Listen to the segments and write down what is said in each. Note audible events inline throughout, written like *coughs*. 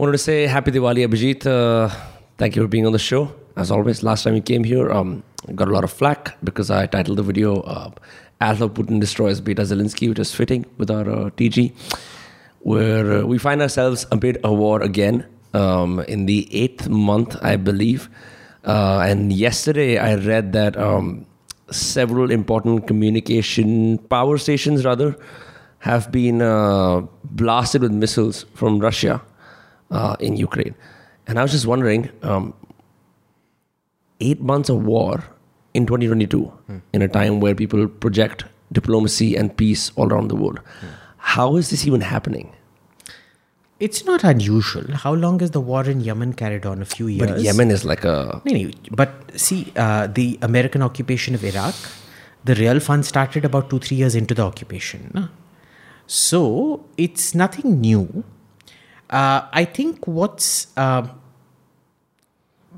Wanted to say happy Diwali, Abhijit. Uh, thank you for being on the show. As always, last time you came here, um, got a lot of flack because I titled the video uh, Putin Destroys Beta Zelensky, which is fitting with our uh, TG, where uh, we find ourselves amid a war again um, in the eighth month, I believe. Uh, and yesterday I read that um, several important communication power stations, rather, have been uh, blasted with missiles from Russia uh, in Ukraine. And I was just wondering, um, eight months of war in 2022, in a time where people project diplomacy and peace all around the world, how is this even happening? It's not unusual. How long has the war in Yemen carried on? A few years. But Yemen is like a but see, uh, the American occupation of Iraq, the real fun started about two, three years into the occupation. So it's nothing new. Uh, I think what's. Uh,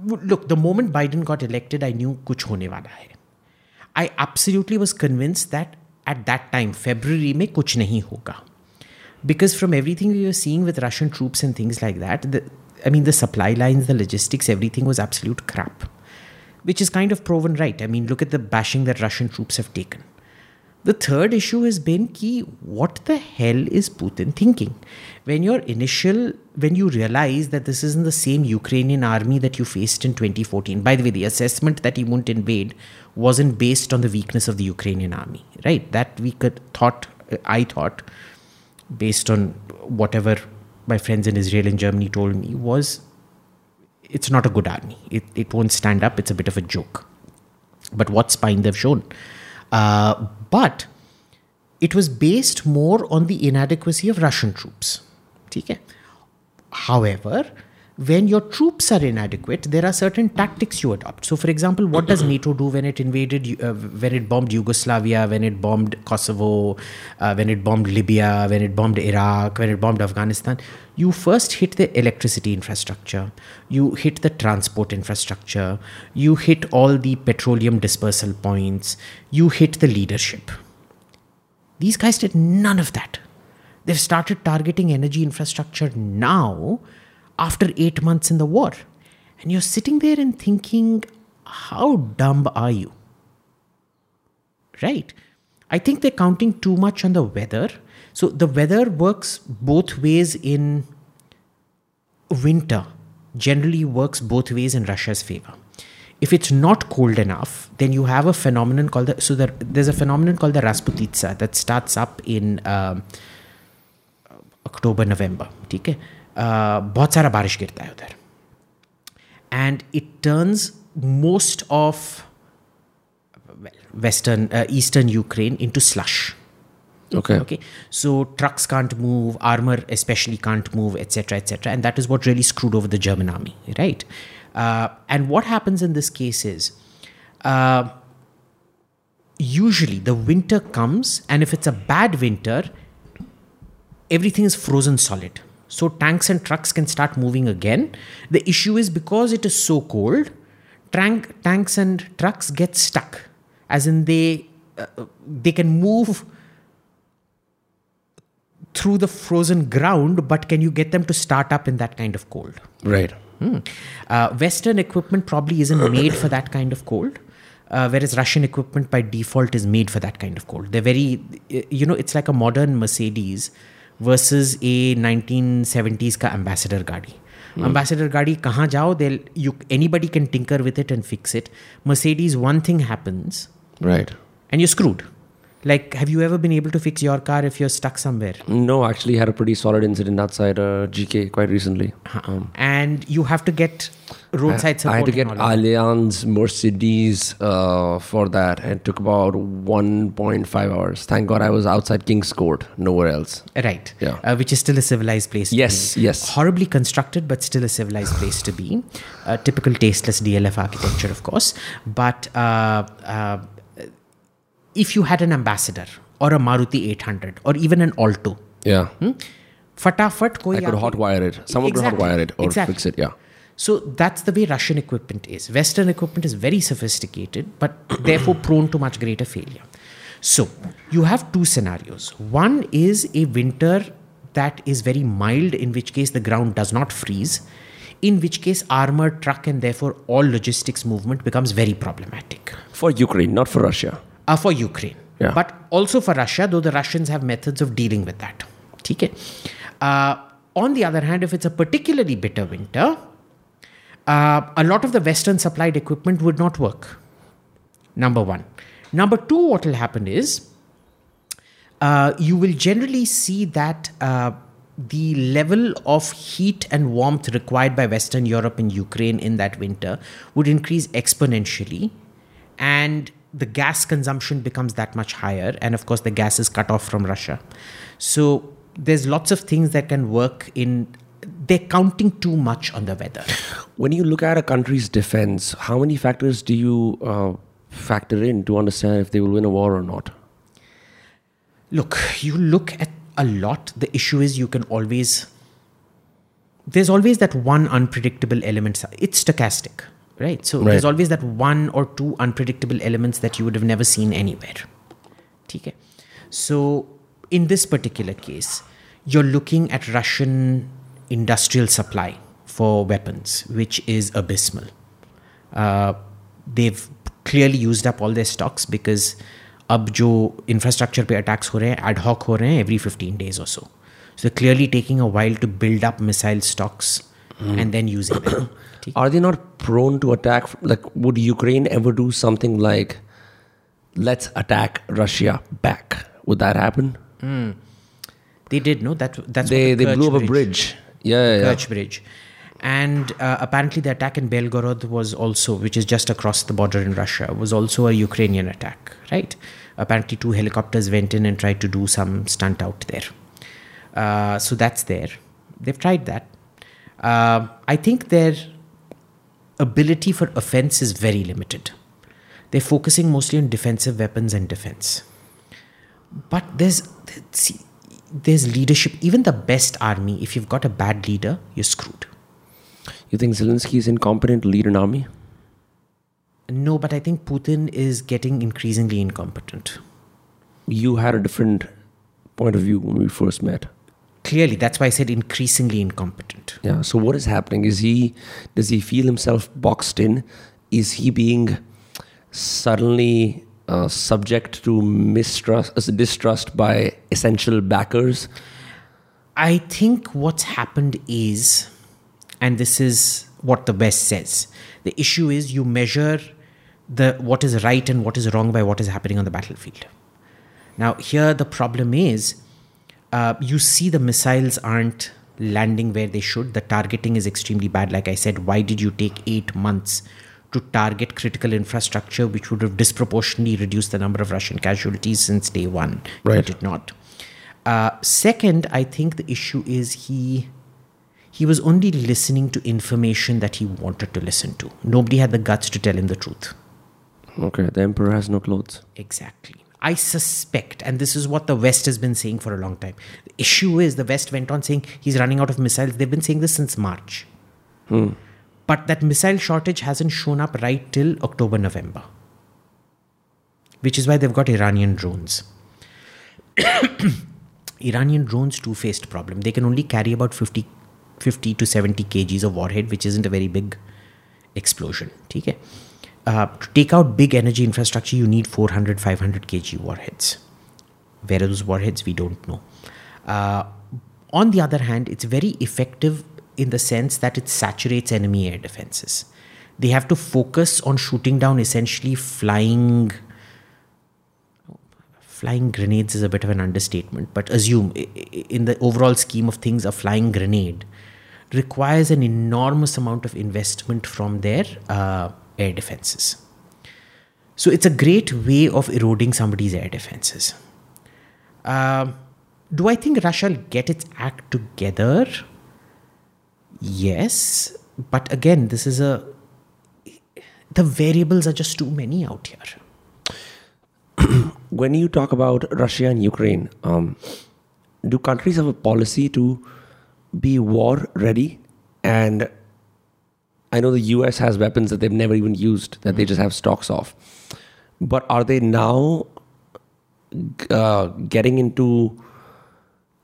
look, the moment Biden got elected, I knew kuch hone wala hai. I absolutely was convinced that at that time, February mein kuch nahi hoga. Because from everything we were seeing with Russian troops and things like that, the, I mean, the supply lines, the logistics, everything was absolute crap. Which is kind of proven right. I mean, look at the bashing that Russian troops have taken. The third issue has been key what the hell is Putin thinking? When your initial when you realize that this isn't the same Ukrainian army that you faced in 2014. By the way, the assessment that he won't invade wasn't based on the weakness of the Ukrainian army, right? That we could thought I thought based on whatever my friends in Israel and Germany told me was it's not a good army. It, it won't stand up. It's a bit of a joke. But what spine they've shown. Uh, but it was based more on the inadequacy of Russian troops. However, when your troops are inadequate, there are certain tactics you adopt. So, for example, what does NATO do when it invaded, uh, when it bombed Yugoslavia, when it bombed Kosovo, uh, when it bombed Libya, when it bombed Iraq, when it bombed Afghanistan? You first hit the electricity infrastructure, you hit the transport infrastructure, you hit all the petroleum dispersal points, you hit the leadership. These guys did none of that. They've started targeting energy infrastructure now after eight months in the war. And you're sitting there and thinking, how dumb are you? Right? I think they're counting too much on the weather. So the weather works both ways in winter, generally works both ways in Russia's favor. If it's not cold enough, then you have a phenomenon called the so there, there's a phenomenon called the Rasputitsa that starts up in um, अक्टूबर नवंबर ठीक है बहुत सारा बारिश गिरता है उधर and it turns most of western uh, eastern ukraine into slush okay. okay so trucks can't move armor especially can't move etc etc and that is what really screwed over the german army right uh, and what happens in this case is uh, usually the winter comes and if it's a bad winter everything is frozen solid. So tanks and trucks can start moving again. The issue is because it is so cold tank, tanks and trucks get stuck. As in they uh, they can move through the frozen ground but can you get them to start up in that kind of cold? Right. uh, western equipment probably isn't *coughs* made for that kind of cold uh, whereas russian equipment by default is made for that kind of cold. They're very you know it's like a modern mercedes versus a 1970s ka ambassador gadi ambassador gadi kahan jao they'll you anybody can tinker with it and fix it. Mercedes one thing happens. Right. and you're screwed. Like have you ever been able to fix your car if you're stuck somewhere? No, actually had a pretty solid incident outside uh, GK quite recently. Um, and you have to get roadside support I had to get and all of that. Allianz Mercedes uh, for that. It took about 1.5 hours. Thank God I was outside King's Court, nowhere else. right Yeah. uh, which is still a civilized place to Yes, be. yes. horribly constructed but still a civilized place to be uh, typical tasteless dlf architecture of course but uh, uh, if you had an ambassador or a maruti 800 or even an alto Yeah. फटाफट कोई I could आके- hotwire it. Someone Exactly, could hotwire it or exactly. fix it. Yeah. So that's the way Russian equipment is. Western equipment is very sophisticated, but *clears throat* therefore prone to much greater failure. So you have two scenarios. One is a winter that is very mild, in which case the ground does not freeze, in which case armored truck and therefore all logistics movement becomes very problematic. For Ukraine, not for Russia. Uh, for Ukraine. Yeah. But also for Russia, though the Russians have methods of dealing with that. Okay. Uh, on the other hand, if it's a particularly bitter winter, uh, a lot of the Western supplied equipment would not work. Number one. Number two, what will happen is uh, you will generally see that uh, the level of heat and warmth required by Western Europe and Ukraine in that winter would increase exponentially, and the gas consumption becomes that much higher. And of course, the gas is cut off from Russia. So there's lots of things that can work in. They're counting too much on the weather. When you look at a country's defense, how many factors do you uh, factor in to understand if they will win a war or not? Look, you look at a lot. The issue is you can always. There's always that one unpredictable element. It's stochastic, right? So there's Right. always that one or two unpredictable elements that you would have never seen anywhere. Okay. So in this particular case, you're looking at Russian industrial supply for weapons, which is abysmal. Uh, they've clearly used up all their stocks because अब जो infrastructure पे attacks हो रहे हैं ad hoc हो रहे हैं every 15 days or so. So they're clearly taking a while to build up missile stocks and then using them. ठीक? Are they not prone to attack? Like, would Ukraine ever do something like, let's attack Russia back? Would that happen? They did no that that's They what the they blew Kerch up a bridge. Yeah, yeah, yeah. Kerch Bridge. And uh, apparently, the attack in Belgorod was also, which is just across the border in Russia, was also a Ukrainian attack, right? Apparently, two helicopters went in and tried to do some stunt out there. Uh, so that's there. They've tried that. Uh, I think their ability for offense is very limited. They're focusing mostly on defensive weapons and defense. But there's see, there's leadership. Even the best army, if you've got a bad leader, you're screwed. You think Zelensky is incompetent to lead an army? No, but I think Putin is getting increasingly incompetent. You had a different point of view when we first met. Clearly, that's why I said increasingly incompetent. Yeah. So what is happening? Is he does he feel himself boxed in? Is he being suddenly uh, subject to mistrust, uh, distrust by essential backers? I think what's happened is, and this is what the West says, the issue is you measure the what is right and what is wrong by what is happening on the battlefield. Now, here the problem is uh, you see the missiles aren't landing where they should. The targeting is extremely bad. Like I said, why did you take eight months to target critical infrastructure, which would have disproportionately reduced the number of Russian casualties since day one? Right. did not. Uh, second, I think the issue is he he was only listening to information that he wanted to listen to. Nobody had the guts to tell him the truth. Okay, the emperor has no clothes. Exactly. I suspect, and this is what the West has been saying for a long time. The issue is the West went on saying he's running out of missiles. They've been saying this since March. But that missile shortage hasn't shown up right till October, November. Which is why they've got Iranian drones. *coughs* Iranian drones two faced problem. They can only carry about 50, 50 to 70 kgs of warhead, which isn't a very big explosion. Okay? Uh, to take out big energy infrastructure, you need 400, 500 kg warheads. Where are those warheads? We don't know. Uh, on the other hand, it's very effective in the sense that it saturates enemy air defenses. They have to focus on shooting down essentially flying flying grenades is a bit of an understatement, but assume in the overall scheme of things, a flying grenade requires an enormous amount of investment from their uh, air defenses. So it's a great way of eroding somebody's air defenses. Um, do I think Russia will get its act together? Yes, but again, this is a. The variables are just too many out here. *clears throat* When you talk about Russia and Ukraine, um, do countries have a policy to be war ready? And I know the US has weapons that they've never even used, that they just have stocks of. But are they now uh, getting into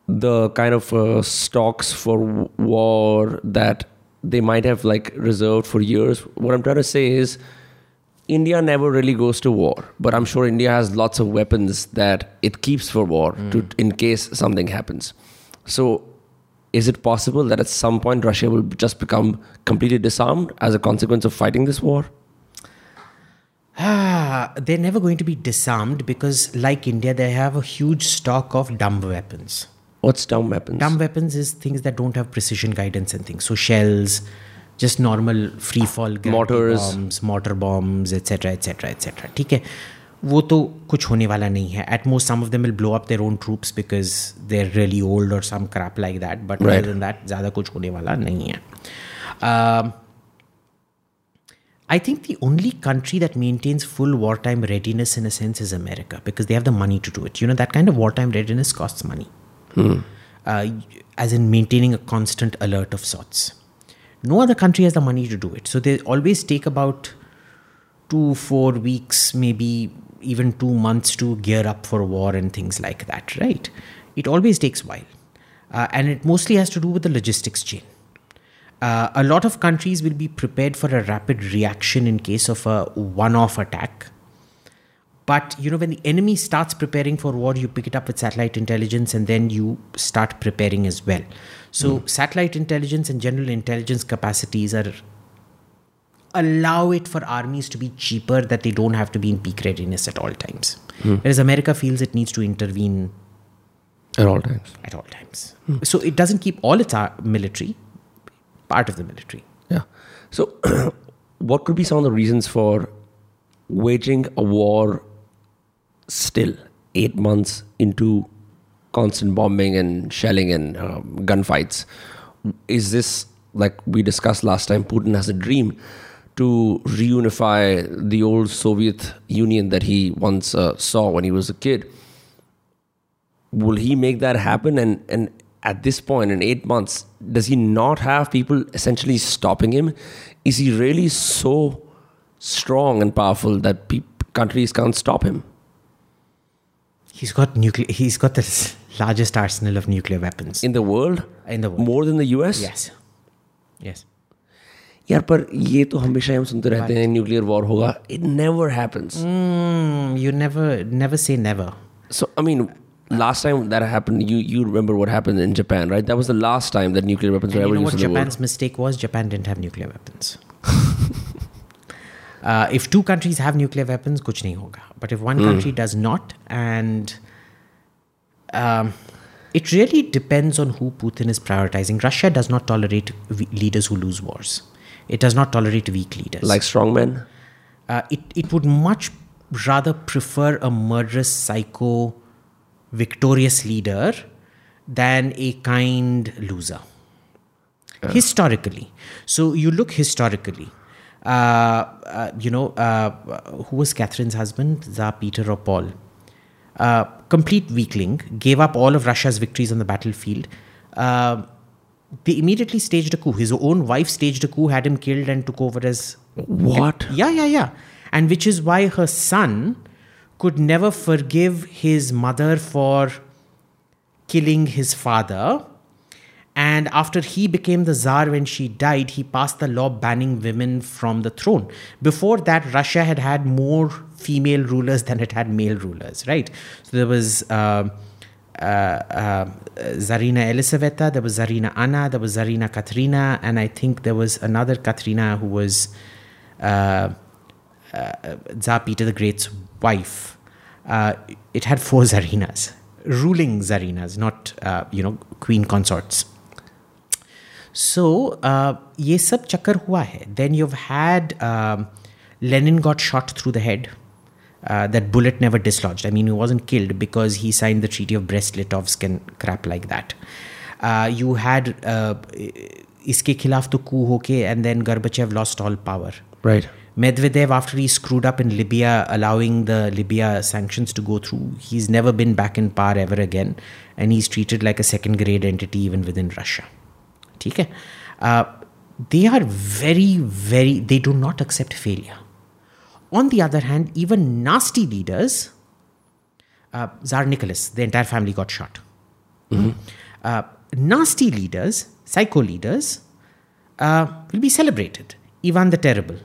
the kind of uh, stocks for war that they might have like reserved for years. What I'm trying to say is, India never really goes to war, but I'm sure India has lots of weapons that it keeps for war to, in case something happens. So, is it possible that at some point Russia will just become completely disarmed as a consequence of fighting this war? Ah, they're never going to be disarmed because, like India, they have a huge stock of dumb weapons. What's dumb weapons? Dumb weapons is things that don't have precision guidance and things. So shells, just normal free fall Mortars. bombs, mortar bombs, etc., etc., etc. ठीक है वो तो कुछ होने वाला नहीं है at most some of them will blow up their own troops because they're really old or some crap like that but Right. other than that ज़्यादा कुछ होने वाला नहीं है um, I think the only country that maintains full wartime readiness in a sense is America because they have the money to do it. You know, that kind of wartime readiness costs money, uh, as in maintaining a constant alert of sorts. No other country has the money to do it. So they always take about two, four weeks, maybe even two months to gear up for war and things like that, right? It always takes a while. Uh, and it mostly has to do with the logistics chain. Uh, a lot of countries will be prepared for a rapid reaction in case of a one off attack. But you know, when the enemy starts preparing for war, you pick it up with satellite intelligence and then you start preparing as well. So, hmm. satellite intelligence and general intelligence capacities are allow it for armies to be cheaper that they don't have to be in peak readiness at all times. Hmm. Whereas America feels it needs to intervene At all times. at all times. Hmm. So it doesn't keep all its uh, military, part of the military. Yeah. So, *clears throat* what could be some of the reasons for waging a war still eight months into constant bombing and shelling and um, gunfights? Is this, like we discussed last time, Putin has a dream to reunify the old Soviet Union that he once uh, saw when he was a kid? will he make that happen and and at this point in 8 months does he not have people essentially stopping him is he really so strong and powerful that peop countries can't stop him He's got nuclear. He's got the s- largest arsenal of nuclear weapons in the world in the world. more than the US Yes. Yes. यार पर ये तो हमेशा हम सुनते रहते हैं nuclear war होगा it never happens Mm, you never, never say never. so i mean last time that happened you you remember what happened in japan right that was the last time that nuclear weapons were And you ever know used what in the world Japan's mistake was? Japan didn't have nuclear weapons. *laughs* uh, if two countries have nuclear weapons, kuch nahi hoga. But if one country does not, and um, it really depends on who Putin is prioritizing. Russia does not tolerate we- leaders who lose wars. It does not tolerate weak leaders. like strongmen uh, it, it would much rather prefer a murderous psycho victorious leader than a kind loser historically so you look historically you know uh, who was catherine's husband? Tsar peter or paul? Uh, complete weakling gave up all of russia's victories on the battlefield. Uh, they immediately staged a coup. His own wife staged a coup had him killed and took over as what? Yeah, yeah, yeah. And which is why her son could never forgive his mother for killing his father. And after he became the czar when she died, he passed the law banning women from the throne. Before that, Russia had had more female rulers than it had male rulers, right? So there was. Uh, uh, uh, Zarina Elisaveta, there was Zarina Anna, there was Zarina Katrina, and I think there was another Katrina who was uh, uh, Tsar Peter the Great's wife. Uh, it had four Zarinas, ruling Zarinas, not uh, you know queen consorts. So uh, ये सब चक्कर हुआ है. Then you've had um, Lenin got shot through the head. Uh, that bullet never dislodged. I mean, he wasn't killed because he signed the Treaty of Brest-Litovsk and crap like that. Uh, you had uh, इसके खिलाफ तो coup होके and then Gorbachev lost all power. right Medvedev, after he screwed up in Libya, allowing the Libya sanctions to go through, he's never been back in power ever again, and he's treated like a second-grade entity even within Russia. ठीक है? Uh, they are very, very. They do not accept failure. On the other hand, even nasty leaders, uh, Tsar Nicholas, the entire family got shot. Uh, nasty leaders, psycho leaders, uh, will be celebrated. Ivan the Terrible.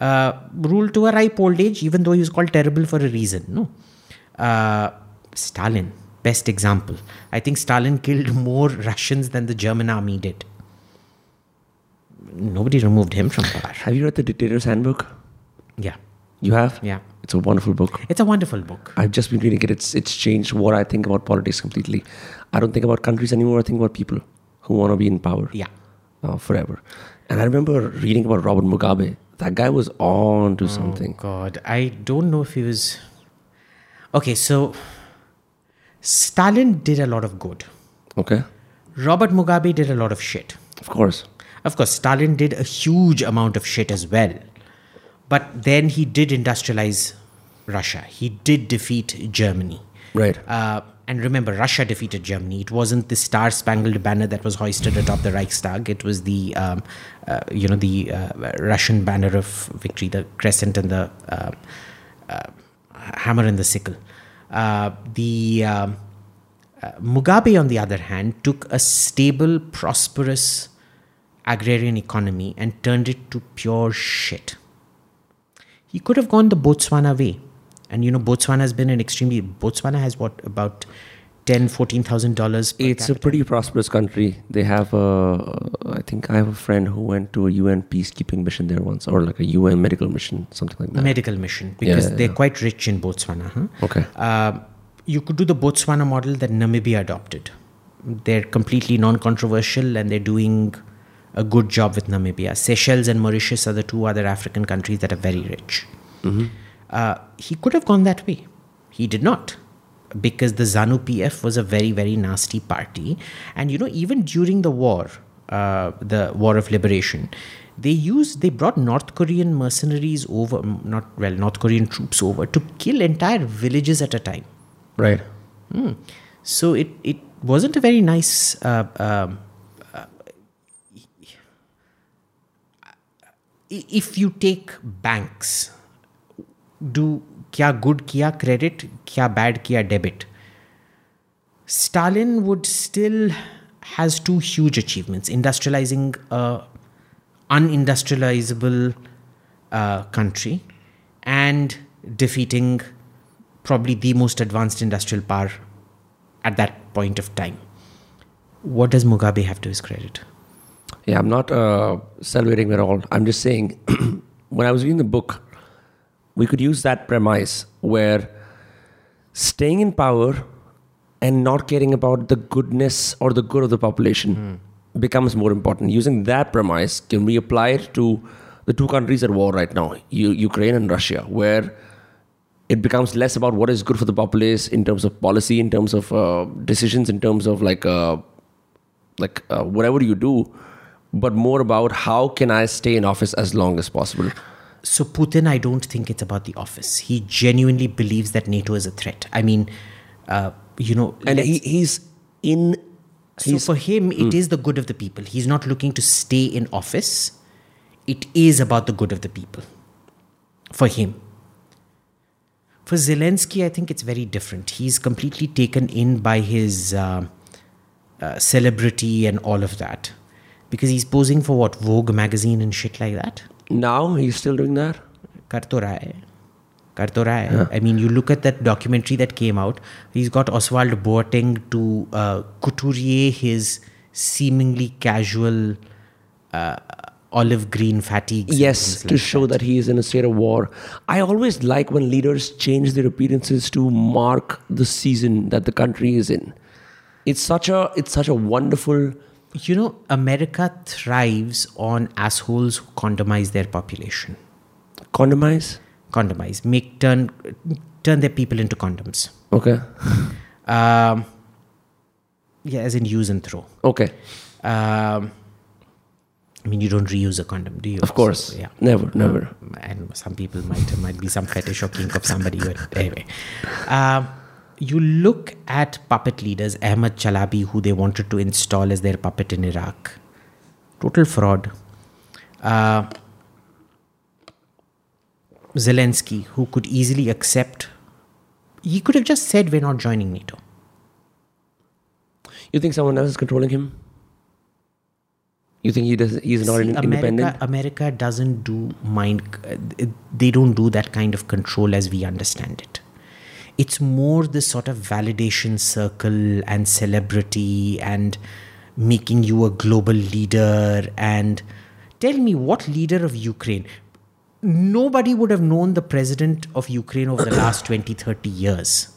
Uh, ruled to a ripe old age, even though he was called terrible for a reason. No. Uh, Stalin, best example. I think Stalin killed more *laughs* Russians than the German army did. Nobody removed him from power. Have you read The Dictator's Handbook? Yeah. You have? Yeah. It's a wonderful book. It's a wonderful book. I've just been reading it. It's it's changed what I think about politics completely. I don't think about countries anymore. I think about people who want to be in power Yeah. uh, forever. And I remember reading about Robert Mugabe. That guy was on to something. God, I don't know if he was. Okay, so Stalin did a lot of good. Okay, Robert Mugabe did a lot of shit. of course. Of course, Stalin did a huge amount of shit as well. But then he did industrialize Russia. He did defeat Germany. Right. Uh, and remember, Russia defeated Germany. It wasn't the Star Spangled Banner that was hoisted atop the Reichstag. It was the, um, uh, you know, the uh, Russian banner of victory, the crescent and the uh, uh, hammer and the sickle. Uh, the um, uh, Mugabe, on the other hand, took a stable, prosperous agrarian economy and turned it to pure shit. He could have gone the Botswana way. And you know, Botswana has been an extremely. Botswana has what about ten, fourteen thousand dollars. It's a pretty prosperous country. They have a, I think I have a friend who went to a UN peacekeeping mission there once, or like a UN medical mission, something like that. medical mission because yeah, they're yeah. quite rich in Botswana. Huh? Okay. Uh, you could do the Botswana model that Namibia adopted. They're completely non-controversial and they're doing a good job with Namibia. Seychelles and Mauritius are the two other African countries that are very rich. Uh, he could have gone that way. He did not. Because the ZANU PF was a very, very nasty party. And you know, even during the war, uh, the War of Liberation, they used, they brought North Korean mercenaries over, mm, not, well, North Korean troops over to kill entire villages at a time. Right. So it, it wasn't a very nice. Uh, um, uh, if you take banks, do क्या good किया credit, क्या bad किया debit. Stalin would still has two huge achievements: industrializing a unindustrializable uh, country and defeating probably the most advanced industrial power at that point of time. What does Mugabe have to his credit? Yeah, I'm not uh, celebrating at all. I'm just saying, *clears throat* when I was reading the book, we could use that premise where staying in power and not caring about the goodness or the good of the population becomes more important. Using that premise, can we apply it to the two countries at war right now, U- Ukraine and Russia, where it becomes less about what is good for the populace in terms of policy, in terms of uh, decisions, in terms of like uh, like uh, whatever you do, but more about how can I stay in office as long as possible. So Putin, I don't think it's about the office. He genuinely believes that NATO is a threat. I mean, uh, you know, And he, he's in. so He's, for him, it is the good of the people. He's not looking to stay in office. It is about the good of the people. For him. For Zelensky, I think it's very different. He's completely taken in by his uh, uh, celebrity and all of that. Because he's posing for what? Vogue magazine and shit like that? now he's still doing that? Karto raha i mean you look at that documentary that came out he's got Ozwald Boateng to uh, couturier his seemingly casual uh, olive green fatigues yes like to show that. that. he is in a state of war. I always like when leaders change their appearances to mark the season that the country is in. It's such a it's such a wonderful you know America thrives on assholes who condomize their population condomize. condomize make turn turn their people into condoms Okay, um, yeah as in use and throw okay, um, I mean, you don't reuse a condom, do you? of course. So, yeah. never, never. And some people might might be some fetish or kink of somebody. But anyway, um, you look at puppet leaders, Ahmad Chalabi, who they wanted to install as their puppet in Iraq. Total fraud. Uh, Zelensky, who could easily accept, he could have just said, "We're not joining NATO." You think someone else is controlling him? You think he does? He's not See, independent. America, America doesn't do mind. uh, They don't do that kind of control as we understand it. It's more this sort of validation circle and celebrity and making you a global leader. And tell me, what leader of Ukraine? Nobody would have known the president of Ukraine over the *coughs* last 20, 30 years.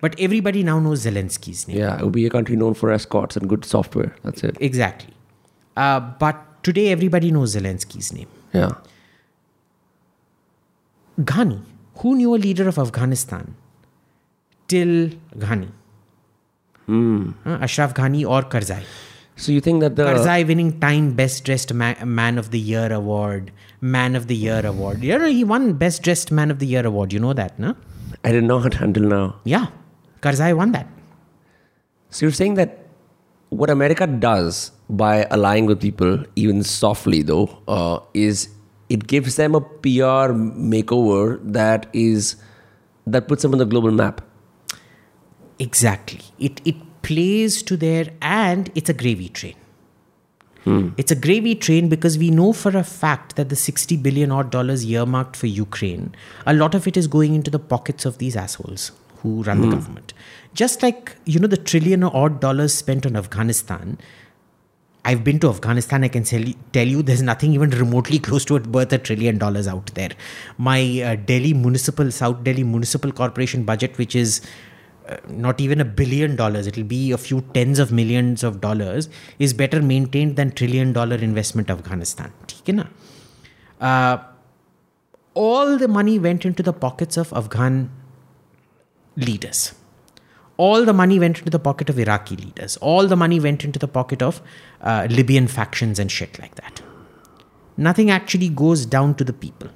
But everybody now knows Zelensky's name. Yeah, it would be a country known for escorts and good software. That's it. Exactly. Uh, but today everybody knows Zelensky's name. Yeah. Ghani. Who knew a leader of Afghanistan till Ghani? Uh, Ashraf Ghani or Karzai. So you think that the Karzai winning Time Best Dressed Ma- Man of the Year award, Man of the Year award. You know, he won Best Dressed Man of the Year award. You know that, no? I did not know it until now. Yeah. Karzai won that. So you're saying that what America does by allying with people, even softly though, uh, is it gives them a PR makeover that is that puts them on the global map. Exactly. It it plays to their and it's a gravy train. Hmm. It's a gravy train because we know for a fact that the 60 billion odd dollars earmarked for Ukraine, a lot of it is going into the pockets of these assholes who run the hmm. government. Just like, you know, the trillion odd dollars spent on Afghanistan. I've been to Afghanistan. I can tell you there's nothing even remotely close to it worth a trillion dollars out there. My uh, Delhi municipal, South Delhi municipal corporation budget, which is uh, not even a billion dollars, it'll be a few tens of millions of dollars, is better maintained than trillion dollar investment Afghanistan. Uh, all the money went into the pockets of Afghan leaders. All the money went into the pocket of Iraqi leaders. All the money went into the pocket of uh, Libyan factions and shit like that. Nothing actually goes down to the people.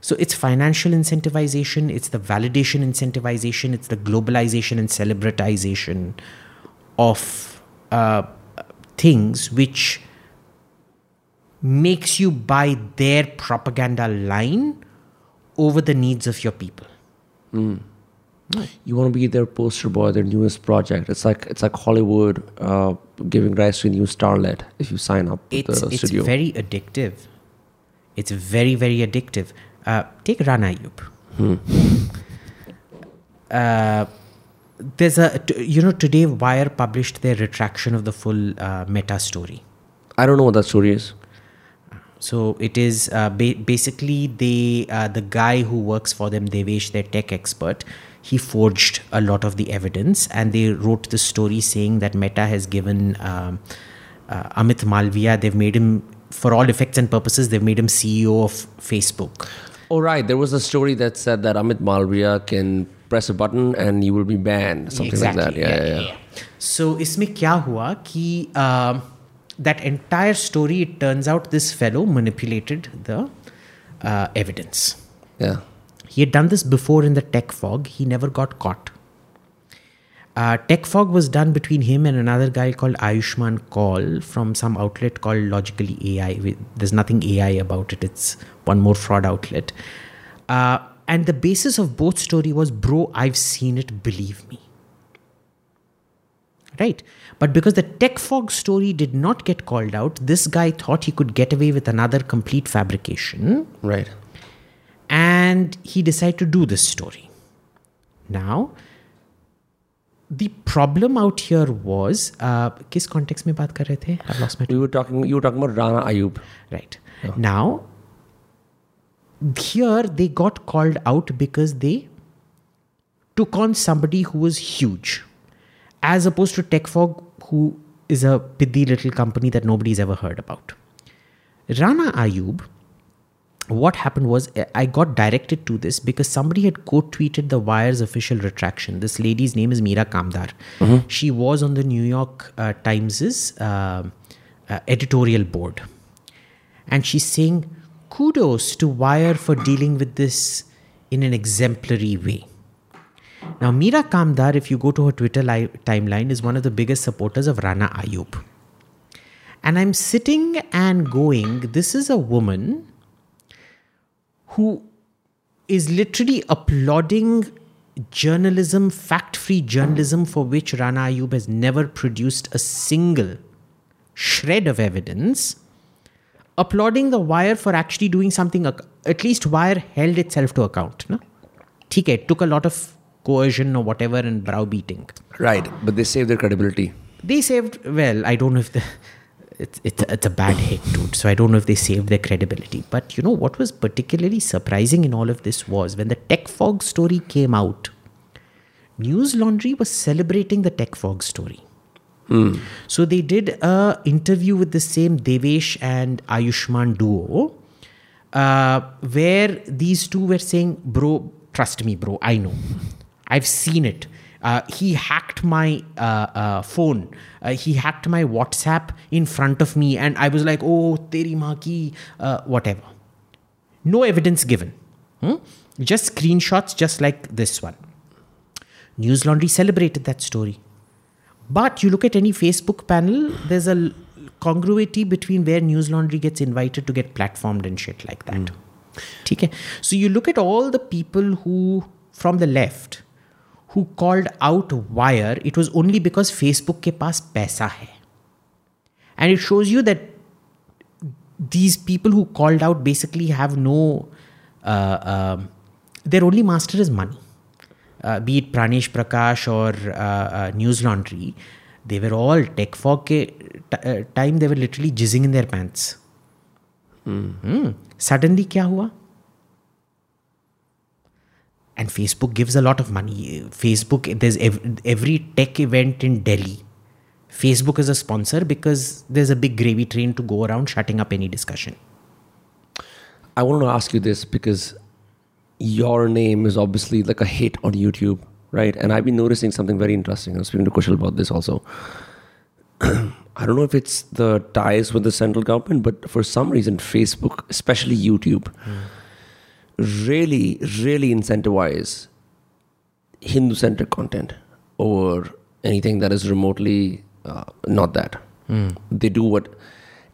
So it's financial incentivization, it's the validation incentivization, it's the globalization and celebratization of uh, things which makes you buy their propaganda line over the needs of your people. You want to be their poster boy, their newest project. It's like it's like Hollywood uh, giving rise to a new starlet if you sign up It's, the it's studio. very addictive. It's very, very addictive. Uh, take Rana Ayub. Uh, there's a, you know, today Wire published their retraction of the full uh, meta story. I don't know what that story is. So it is uh, ba- basically they uh, the guy who works for them, Devesh, their tech expert He forged a lot of the evidence, and they wrote the story saying that Meta has given um, uh, Amit Malviya. They've made him, for all effects and purposes, they've made him CEO of Facebook. Oh right, there was a story that said that Amit Malviya can press a button and you will be banned, something like that. Yeah, yeah, yeah. So इसमें क्या हुआ कि uh, that entire story it turns out this fellow manipulated the uh, evidence. Yeah. He had done this before in the Tek Fog. He never got caught. Uh, Tek Fog was done between him and another guy called Ayushman Kaul from some outlet called Logically AI. There's nothing AI about it. It's one more fraud outlet. Uh, and the basis of both story was, bro, I've seen it. Believe me. Right. But because the Tek Fog story did not get called out, this guy thought he could get away with another complete fabrication Right and he decided to do this story. Now, the problem out here was uh, किस context में बात lost my we were talking you were talking about Rana Ayub right oh. now here they got called out because they took on somebody who was huge as opposed to Tek Fog who is a pithy little company that nobody's ever heard about Rana Ayub what happened was uh, I got directed to this because somebody had quote tweeted the Wire's official retraction. This lady's name is Mira Kamdar. She was on the New York uh, Times's uh, uh, editorial board. And she's saying, kudos to Wire for dealing with this in an exemplary way. Now, Mira Kamdar, if you go to her Twitter li- timeline, is one of the biggest supporters of Rana Ayub. And I'm sitting and going, this is a woman who is literally applauding journalism, fact free journalism, for which Rana Ayub has never produced a single shred of evidence, applauding The Wire for actually doing something, at least Wire held itself to account. No? Okay, it took a lot of coercion or whatever and browbeating. Right, but they saved their credibility. They saved, well, I don't know if the. It's, it's, it's a bad hit, dude. So I don't know if they saved their credibility. But you know what was particularly surprising in all of this was when the Tek Fog story came out, Newslaundry was celebrating the Tek Fog story. So they did a interview with the same Devesh and Ayushman duo, uh, where these two were saying, "Bro, trust me, bro. I know. I've seen it. Uh, he hacked my uh, uh, phone. Uh, he hacked my WhatsApp in front of me, and I was like, oh, teri maa ki, uh, whatever. No evidence given. Hmm? Just screenshots, just like this one. Newslaundry celebrated that story. But you look at any Facebook panel, there's a congruity between where Newslaundry gets invited to get platformed and shit like that. Okay. So you look at all the people who, from the left, who called out Wire, it was only because Facebook ke paas paisa hai. And it shows you that these people who called out basically have no, uh, uh, their only master is money. Uh, be it Pranesh Prakash or uh, uh, Newslaundry, they were all Tek Fog ke t- uh, time, they were literally jizzing in their pants. Mm-hmm. Suddenly, kya hua? And Facebook gives a lot of money. Facebook, there's ev- every tech event in Delhi. Facebook is a sponsor because there's a big gravy train to go around shutting up any discussion. I want to ask you this because your name is obviously like a hit on YouTube, right? And I've been noticing something very interesting. I was speaking to Kushal about this also. *clears throat* I don't know if it's the ties with the central government, but for some reason, Facebook, especially YouTube, hmm. Really, really incentivize Hindu centric content over anything that is remotely uh, not that. They do what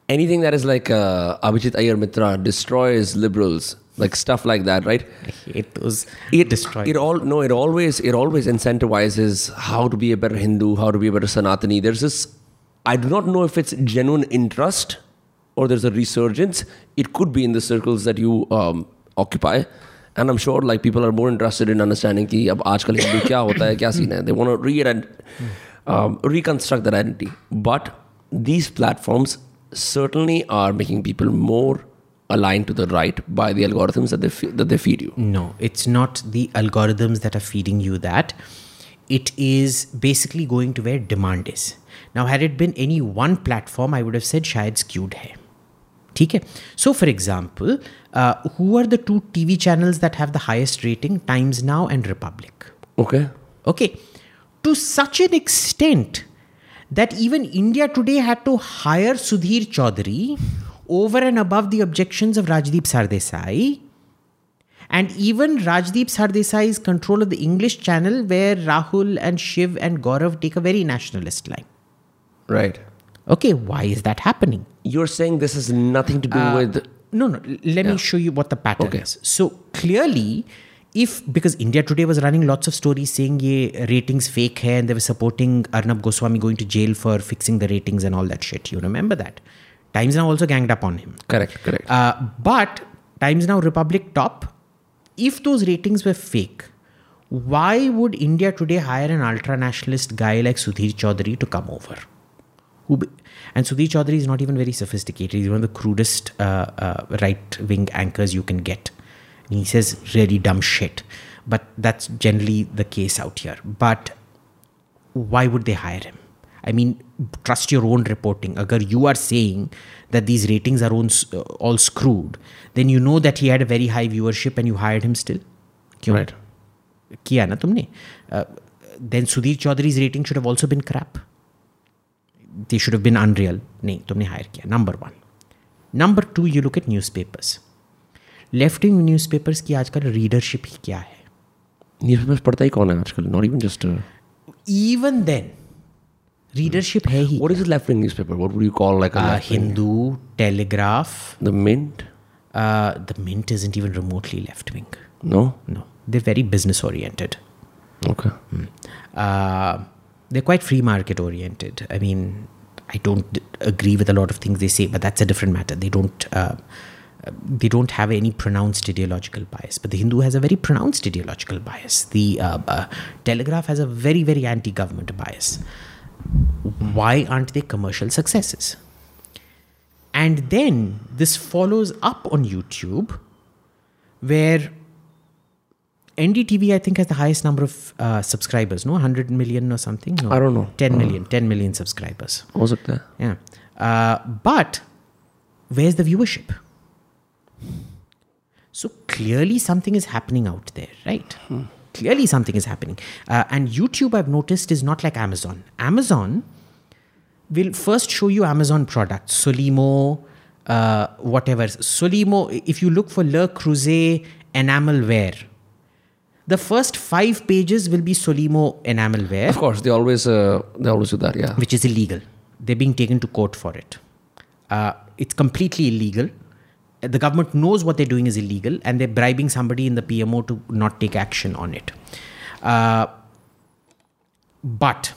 anything that is like uh, Abhijit Iyer Mitra destroys liberals, like stuff like that, right? *laughs* I hate those It destroy. It all no, it always it always incentivizes how to be a better Hindu, how to be a better Sanatani. There's this. I do not know if it's genuine interest or there's a resurgence. It could be in the circles that you um, occupy. And I'm sure like people are more interested in understanding कि अब आजकल हिंदू क्या होता है क्या scene है. They want to re um, reconstruct that identity. But these platforms certainly are making people more aligned to the right by the algorithms that they fe- that they feed you. No, it's not the algorithms that are feeding you that. It is basically going to where demand is. Now, had it been any one platform, I would have said शायद skewed है. ठीक है So, for example, uh, who are the two TV channels that have the highest rating? Times Now and Republic. Okay. Okay. To such an extent that even India today had to hire Sudhir Chaudhary over and above the objections of Rajdeep Sardesai. And even Rajdeep Sardesai's control of the English channel, where Rahul and Shiv and Gaurav take a very nationalist line. Right. Okay, why is that happening? You're saying this has nothing to do with. No, no. Let me show you what the pattern Okay. is. So clearly, if because India Today was running lots of stories saying ye ratings fake hai and they were supporting Arnab Goswami going to jail for fixing the ratings and all that shit. You remember that? Times Now also ganged up on him. Correct, correct. Uh, but Times Now Republic top, if those ratings were fake, why would India today hire an ultra nationalist guy like Sudhir Chaudhary to come over? who and Sudhir Chaudhary is not even very sophisticated. He's one of the crudest uh, uh, right wing anchors you can get. And he says really dumb shit, but that's generally the case out here. But why would they hire him? I mean, trust your own reporting. Agar you are saying that these ratings are all, uh, screwed, then you know that he had a very high viewership and you hired him still. Kyun? Right. Kiya na tumne. Uh, then Sudhir Chaudhary's rating should have also been crap. They should have been unreal. नहीं तुमने hire किया number one number two you look at newspapers left wing newspapers की आजकल readership ही क्या है? Newspapers पढ़ता ही कौन है आजकल? Not even just even then readership है ही what is left wing newspaper what would you call like Hindu, Telegraph. The Mint Uh, the Mint isn't even remotely left wing. No they very business business oriented. Uh, they're quite free market oriented. I mean, I don't agree with a lot of things they say, but that's a different matter. They don't. Uh, they don't have any pronounced ideological bias, but the Hindu has a very pronounced ideological bias. The uh, uh, Telegraph has a very, very anti-government bias. Why aren't they commercial successes? And then this follows up on YouTube, where NDTV, I think, has the highest number of uh, subscribers, no? 100 million or something? No, I don't know. 10 hmm. million, 10 million subscribers. Was it there? Yeah. Uh, but where's the viewership? So clearly something is happening out there, right? Hmm. Clearly something is happening. Uh, and YouTube, I've noticed, is not like Amazon. Amazon will first show you Amazon products, Solimo, uh, whatever. Solimo, if you look for Le Creuset enamelware, the first five pages will be Solimo enamelware. Of course, they always uh, they always do that. Yeah. which is illegal. They're being taken to court for it. Uh, it's completely illegal. The government knows what they're doing is illegal, and they're bribing somebody in the PMO to not take action on it. Uh, but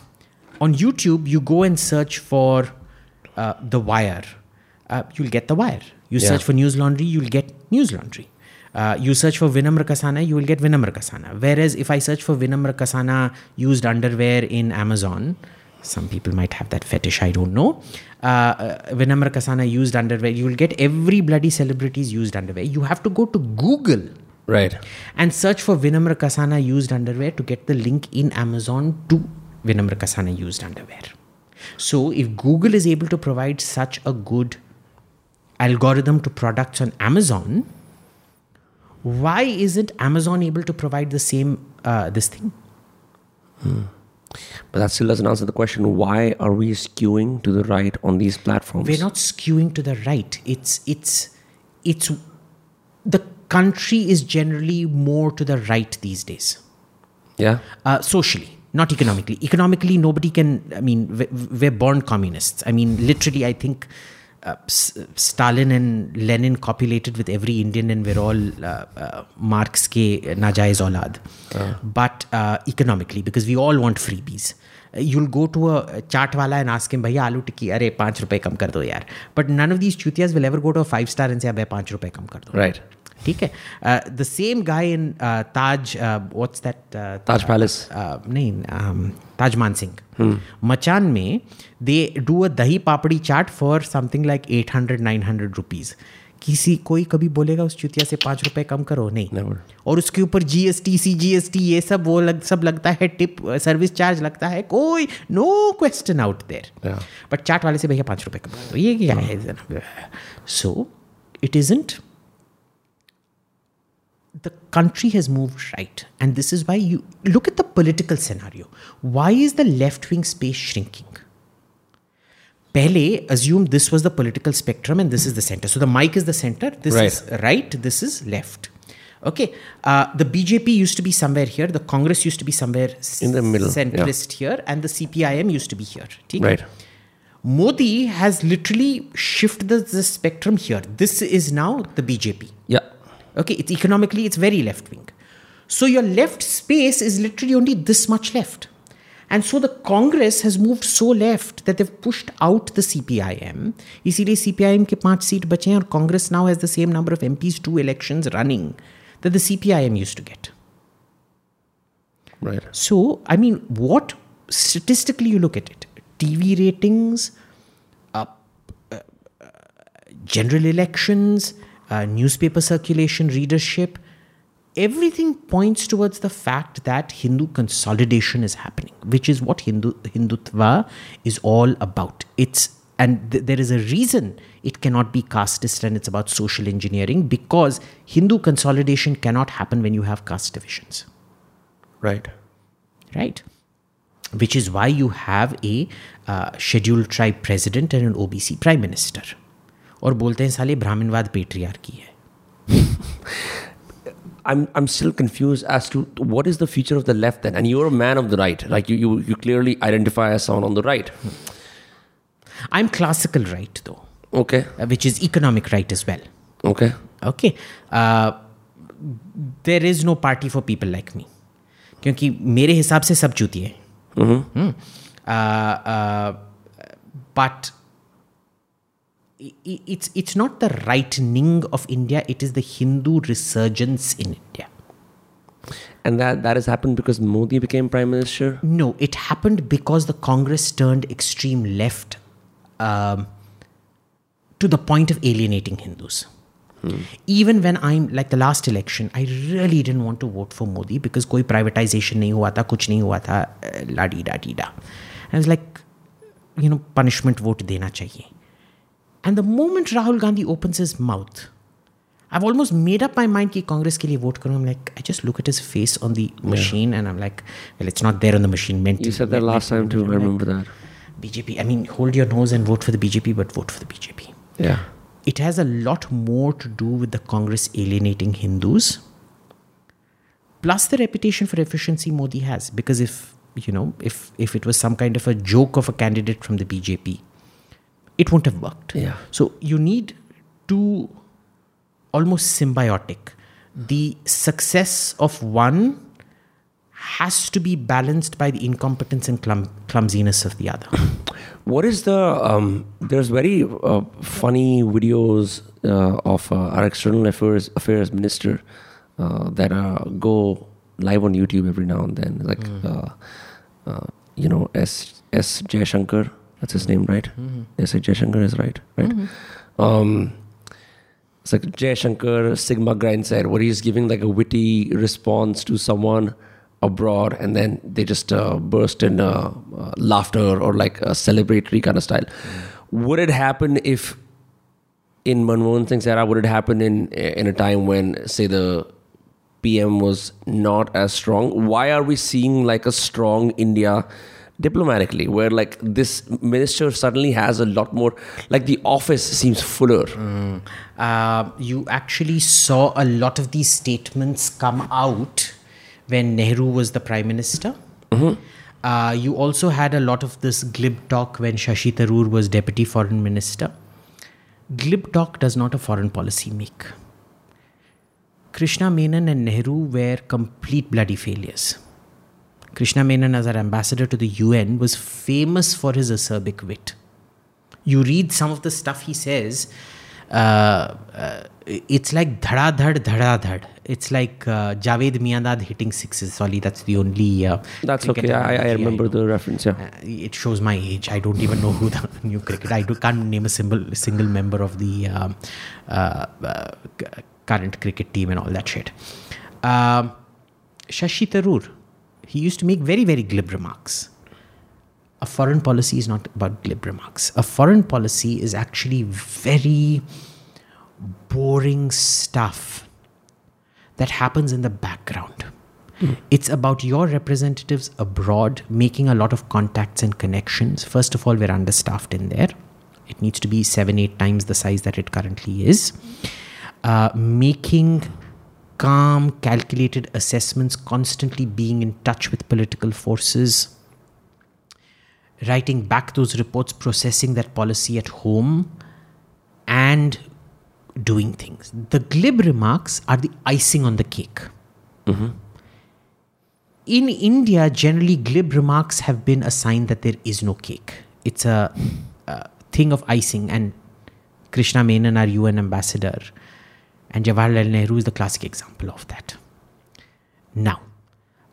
on YouTube, you go and search for uh, The Wire. Uh, you'll get The Wire. You Yeah. search for Newslaundry, you'll get Newslaundry. Uh, you search for Vinamra Kasana, you will get Vinamra Kasana. Whereas if I search for Vinamra Kasana used underwear in Amazon, some people might have that fetish, I don't know. Uh, uh, Vinamra Kasana used underwear, you will get every bloody celebrity's used underwear. You have to go to Google Right. and search for Vinamra Kasana used underwear to get the link in Amazon to Vinamra Kasana used underwear. So, if Google is able to provide such a good algorithm to products on Amazon, why isn't Amazon able to provide the same uh, this thing? But that still doesn't answer the question why are we skewing to the right on these platforms? We're not skewing to the right. It's it's it's the country is generally more to the right these days. Yeah. uh, socially, not economically. Economically, nobody can. I mean, we- we're born communists. I mean, literally, I think uh, Stalin and Lenin copulated with every Indian, and we're all uh, uh, Marx ke najaiz aulad. But uh, economically, because we all want freebies. Uh, You'll go to a chaat wala and ask him, भैया आलू टिक्की अरे पाँच रुपए कम कर दो यार But none of these chutias will ever go to a five star and say अबे पाँच रुपए कम कर दो Right. ठीक है the same guy in Taj what's that Taj Palace. नहीं um, ताज मान सिंह। मचान में they do a dahi papdi chaat for something like eight hundred nine hundred rupees किसी कोई कभी बोलेगा उस चुतिया से पाँच रुपए कम करो? नहीं। Never. और उसके ऊपर G S T C G S T ये सब वो लग, सब लगता है टिप सर्विस चार्ज लगता है कोई no question out there but chaat वाले से भैया पाँच रुपए कम कर। ये क्या है? So it isn't the country has moved right. And this is why you look at the political scenario. Why is the left wing space shrinking? Pele assumed this was the political spectrum and this is the center. So the mic is the center, this right. is right, this is left. Okay, uh, the BJP used to be somewhere here, the Congress used to be somewhere in the middle, centrist yeah. here, and the CPIM used to be here. Right. Modi has literally shifted the, the spectrum here. This is now the BJP. Yeah Okay, it's economically it's very left wing. So your left space is literally only this much left. And so the Congress has moved so left that they've pushed out the CPIM. इसीलिए CPIM के पांच seat बचे हैं और Congress now has the same number of MPs two elections running that the CPIM used to get. Right. So, I mean, what statistically you look at it, TV ratings, uh, uh, uh, general elections, uh, newspaper circulation, readership, everything points towards the fact that Hindu consolidation is happening, which is what Hindu Hindutva is all about. It's and th- there is a reason it cannot be casteist and it's about social engineering because Hindu consolidation cannot happen when you have caste divisions Right. right? Which is why you have a uh, scheduled tribe president and an OBC prime minister. और बोलते हैं साले ब्राह्मणवाद patriarchy है I'm I'm still confused as to what is the future of the left then. And you're a man of the right. Like you you, you clearly identify as someone on the right. I'm classical right though, Okay. uh, which is economic right as well. Okay. Okay, uh, there is no party for people like me. क्योंकि मेरे हिसाब से सब चूतिए Hmm. But it's it's not the rightening of India; it is the Hindu resurgence in India. And that that has happened because Modi became prime minister. No, it happened because the Congress turned extreme left, um, to the point of alienating Hindus. Hmm. Even when I'm like the last election, I really didn't want to vote for Modi because koi privatization nahi hua tha, kuch nahi hua tha, eh, la di da di da. I was like, you know, punishment vote dena chahiye. And the moment Rahul Gandhi opens his mouth, I've almost made up my mind कि कांग्रेस के लिए vote करूँ. I'm like, I just look at his face on the machine and I'm like, well, it's not there on the machine. Meant You said that last time too. I remember that. BJP. I mean, hold your nose and vote for the BJP, but vote for the BJP. Yeah. It has a lot more to do with the Congress alienating Hindus, plus the reputation for efficiency Modi has. Because if you know, if if it was some kind of a joke of a candidate from the BJP, it won't have worked. Yeah. So you need two almost symbiotic. The success of one has to be balanced by the incompetence and clum- clumsiness of the other. *coughs* What is the um, there's very uh, funny videos uh, of uh, our external affairs affairs minister uh, that uh, go live on YouTube every now and then, like uh, uh, you know S S Jaishankar, that's his name, right? S Jaishankar is right, right? Um, it's like Jaishankar Sigma grind said, where he's giving like a witty response to someone abroad, and then they just uh, burst in uh, uh, laughter or like a celebratory kind of style. Would it happen if in Manmohan Singh's era? Would it happen in in a time when, say, the PM was not as strong? Why are we seeing like a strong India? Diplomatically where like this minister suddenly has a lot more like the office seems fuller uh, you actually saw a lot of these statements come out when Nehru was the prime minister. Uh, you also had a lot of this glib talk when Shashi Tharoor was deputy foreign minister. Glib talk does not a foreign policy make. Krishna Menon and Nehru were complete bloody failures. Krishna Menon, as our ambassador to the UN, was famous for his acerbic wit you read some of the stuff he says, uh, uh, it's like dhada dhad dhada dhad. It's like uh, Javed Miandad hitting sixes. Sorry, that's the only. Uh, that's okay i, I I remember know. the reference yeah Uh, it shows my age. I don't even know who the *laughs* new cricket. I do, can't name a single single member of the um, uh, uh, current cricket team and all that shit. Um, Shashi Tharoor, he used to make very very glib remarks. A foreign policy is not about glib remarks. A foreign policy is actually very boring stuff that happens in the background. It's about your representatives abroad making a lot of contacts and connections. First of all, we're understaffed in there. It needs to be seven, eight times the size that it currently is. Uh, making calm, calculated assessments, constantly being in touch with political forces, writing back those reports, processing that policy at home, and doing things. The glib remarks are the icing on the cake. Mm-hmm. In India, generally, glib remarks have been a sign that there is no cake. It's a, a thing of icing, and Krishna Menon, our UN ambassador, and Jawaharlal Nehru is the classic example of that. Now,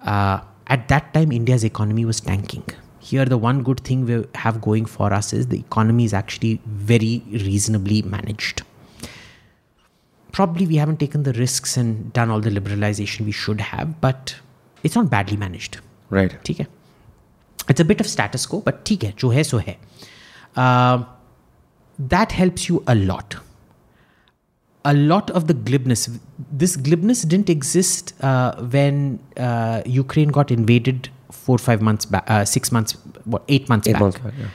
uh, at that time, India's economy was tanking. Here, the one good thing we have going for us is the economy is actually very reasonably managed. Probably we haven't taken the risks and done all the liberalization we should have, but it's not badly managed. right ठीक है it's a bit of status को but ठीक है जो है सो है that helps you a lot a lot of the glibness. This glibness didn't exist uh, when uh, ukraine got invaded four five months back uh, six months what eight months Eight back. months back, yeah.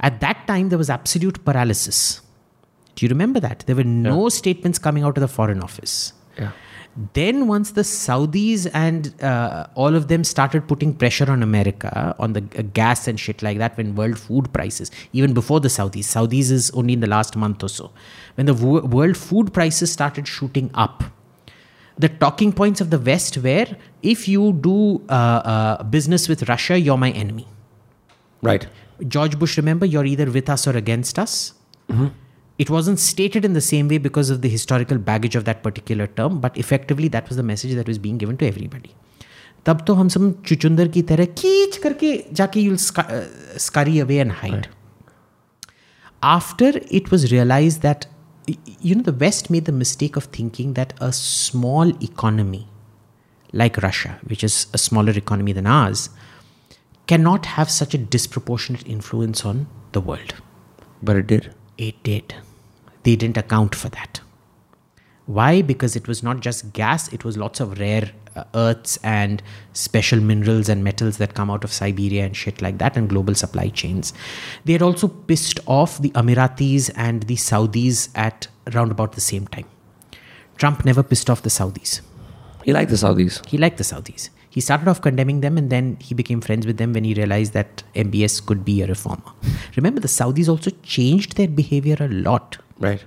at that time there was absolute paralysis. Do you remember that? There were no statements coming out of the foreign office. Yeah then once the saudis and uh, all of them started putting pressure on america on the uh, gas and shit like that when world food prices even before the saudis saudis is only in the last month or so when the wo- world food prices started shooting up The talking points of the West were if you do uh, uh, business with Russia, you're my enemy. Right. George Bush, remember, you're either with us or against us It wasn't stated in the same way because of the historical baggage of that particular term, but effectively that was the message that was being given to everybody. तब तो हम सब चुचुंदर की तरह खींच करके जाके you'll sc- uh, scurry away and hide. After it was realized that, y- you know, the West made the mistake of thinking that a small economy like Russia, which is a smaller economy than ours, cannot have such a disproportionate influence on the world. But it did. They didn't account for that. Why? Because it was not just gas, it was lots of rare uh, earths and special minerals and metals that come out of Siberia and shit like that, and global supply chains. They had also pissed off the Emiratis and the Saudis at around about the same time. Trump never pissed off the Saudis. He liked the Saudis. He liked the Saudis. He started off condemning them and then he became friends with them when he realized that MBS could be a reformer. Remember, the Saudis also changed their behavior a lot. Right.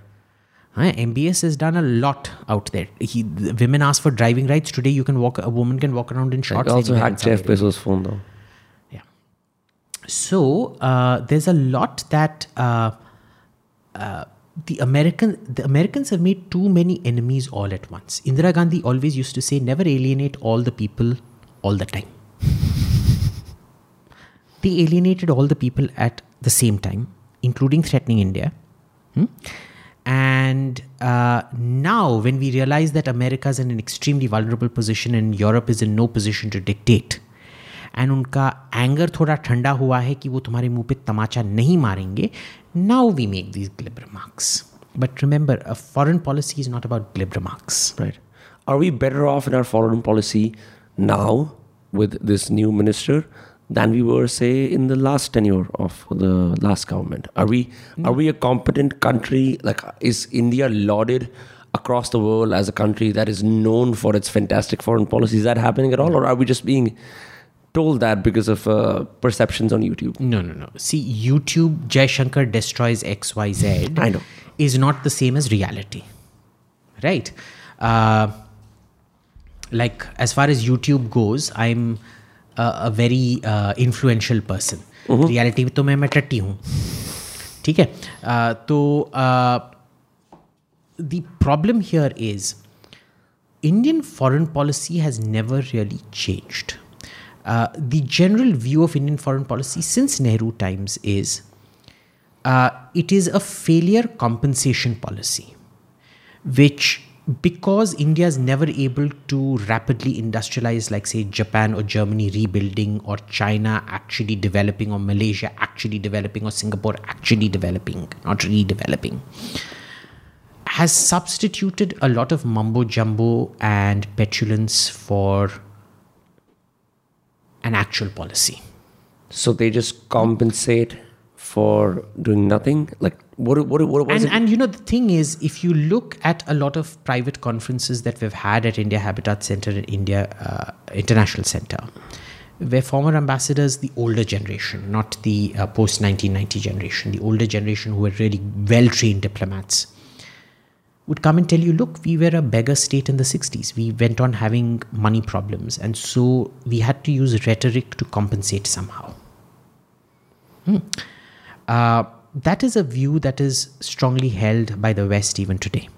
Huh? MBS has done a lot out there. He, the women ask for driving rights. Today, you can walk. A woman can walk around in shorts. He also hacked Jeff Bezos' phone though. Yeah. So uh, there's a lot that uh, uh, the American the Americans have made too many enemies all at once. Indira Gandhi always used to say, "Never alienate all the people all the time." *laughs* they alienated all the people at the same time, including threatening India. Hmm? And uh, now, when we realize that America is in an extremely vulnerable position and Europe is in no position to dictate, and उनका anger थोड़ा ठंडा हुआ है कि वो तुम्हारे मुंह पे तमाचा नहीं मारेंगे now we make these glib remarks but remember a foreign policy is not about glib remarks Right. Are we better off in our foreign policy now With this new minister than we were, say, in the last tenure of the last government? Are we are we a competent country? Like, is India lauded across the world as a country that is known for its fantastic foreign policy? Is that happening at all, or are we just being told that because of uh, perceptions on YouTube? No, no, no. See, YouTube Jaishankar destroys XYZ I know. is not the same as reality. Right? Uh, like, as far as YouTube goes, I'm a, a very uh, influential person. Reality में तो मैं मैं टट्टी हूँ ठीक है uh, तो the problem here is Indian foreign policy has never really changed. Uh, the general view of Indian foreign policy since Nehru times is uh, it is a failure compensation policy, which because India is never able to rapidly industrialize, like say Japan or Germany rebuilding, or China actually developing, or Malaysia actually developing, or Singapore actually developing, not redeveloping, has substituted a lot of mumbo jumbo and petulance for an actual policy. So they just compensate for doing nothing. Like, what? What? What was And, it? and you know, the thing is, if you look at a lot of private conferences that we've had at India Habitat Center and India uh, International Center, where former ambassadors, the older generation, not the uh, post 1990 generation, the older generation who were really well trained diplomats, would come and tell you, look, we were a beggar state in the 60s. We went on having money problems. And so we had to use rhetoric to compensate somehow. Hmm. Uh, that is a view that is strongly held by the West even today.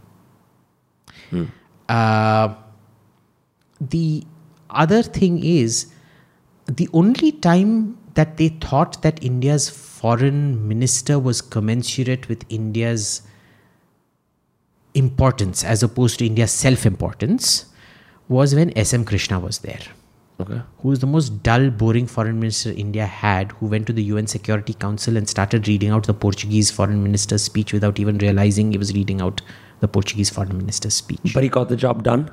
Uh, the other thing is the only time that they thought that India's foreign minister was commensurate with India's importance as opposed to India's self importance was when S.M. Krishna was there okay. who was the most dull, boring foreign minister India had, who went to the UN Security Council and started reading out the Portuguese foreign minister's speech without even realizing he was reading out the Portuguese foreign minister's speech. But he got the job done.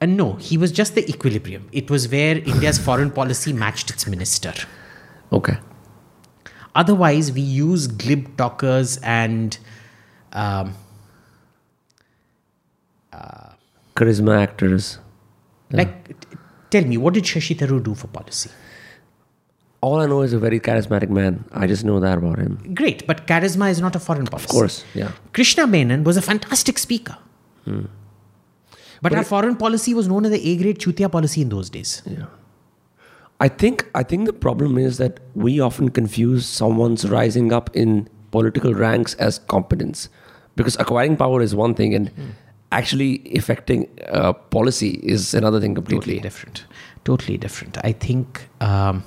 And no, he was just the equilibrium. It was where India's foreign policy matched its minister. Okay. Otherwise, we use glib talkers and um, Charisma actors. like, tell me, what did Shashi Tharoor do for policy? All I know is a very charismatic man. I just know that about him. Great, but charisma is not a foreign policy. Of course, yeah. Krishna Menon was a fantastic speaker. Hmm. But, our foreign policy was known as the A grade Chutia policy in those days. Yeah. I think I think the problem is that we often confuse someone's rising up in political ranks as competence, because acquiring power is one thing, and hmm. Actually affecting uh, policy is another thing completely. Totally different. Totally different. I think um,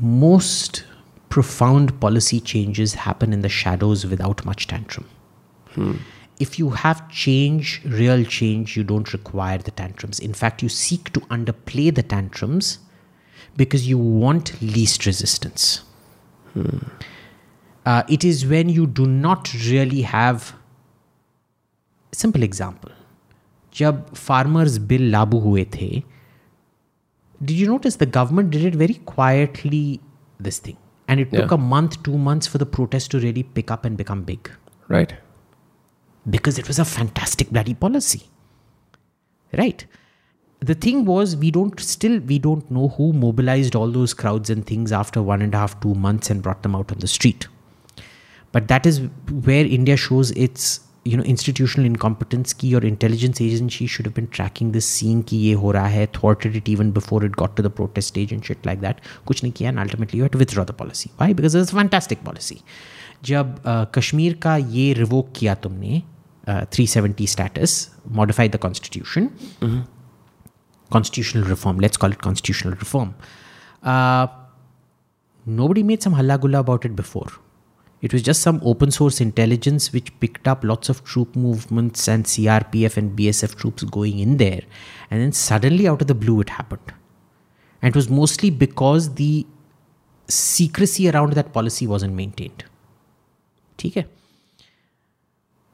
most profound policy changes happen in the shadows without much tantrum. If you have change, real change, you don't require the tantrums. In fact, you seek to underplay the tantrums because you want least resistance. Uh, it is when you do not really have simple example जब farmers bill लागू हुए थे did you notice the government did it very quietly this thing and it took Yeah. a month two months for the protest to really pick up and become big Right. because it was a fantastic bloody policy right the thing was we don't still we don't know who mobilized all those crowds and things after one and a half two months and brought them out on the street but that is where india shows its you know institutional incompetence ki your intelligence agency should have been tracking this seeing ki ye ho raha hai thwarted it even before it got to the protest stage and shit like that kuch nahi kiya and ultimately you had to withdraw the policy why because it's a fantastic policy जब uh, Kashmir का ये revoke किया तुमने three seventy status modified the constitution constitutional reform. Let's call it constitutional reform. Uh, nobody made some halla gulla about it before. it was just some open source intelligence which picked up lots of troop movements and CRPF and BSF troops going in there. And then suddenly, out of the blue, it happened. And it was mostly because the secrecy around that policy wasn't maintained. Okay.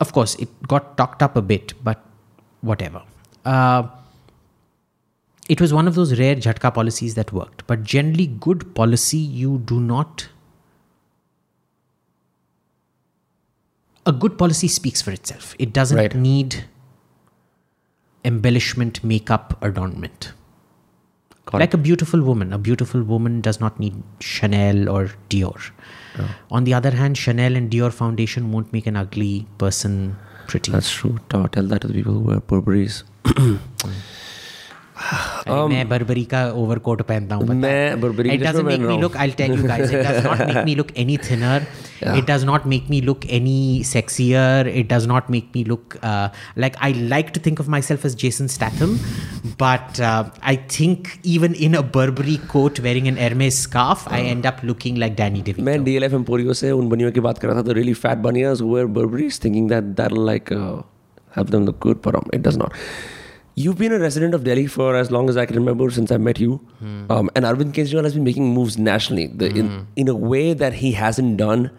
Of course, it got tucked up a bit, but whatever. Uh, it was one of those rare jhatka policies that worked. But generally, good policy, you do not a good policy speaks for itself. It doesn't Right. need embellishment makeup adornment. Got like a beautiful woman. A beautiful woman does not need chanel or dior. Oh. On the other hand chanel and dior foundation won't make an ugly person pretty. That's true. Tell that to the people who wear Burberry's. *clears throat* Mm अरे मैं बर्बरी का overcoat पहनता हूँ मैं Burberry it की doesn't dress make में मी पहन look I tell you guys it does not make me look any thinner it does not make me look any sexier it does not make me look uh, like i like to think of myself as jason statham but uh, i think even in a burberry coat wearing an hermes scarf i end up looking like danny devito मैं DLF Emporio से उन बनियों की बात कर रहा था the really fat banias who wear Burberry's thinking that that'll like uh, help them look good but um, it does not. You've been a resident of Delhi for as long as I can remember since I met you. Um, and Arvind Kejriwal has been making moves nationally the, in, in a way that he hasn't done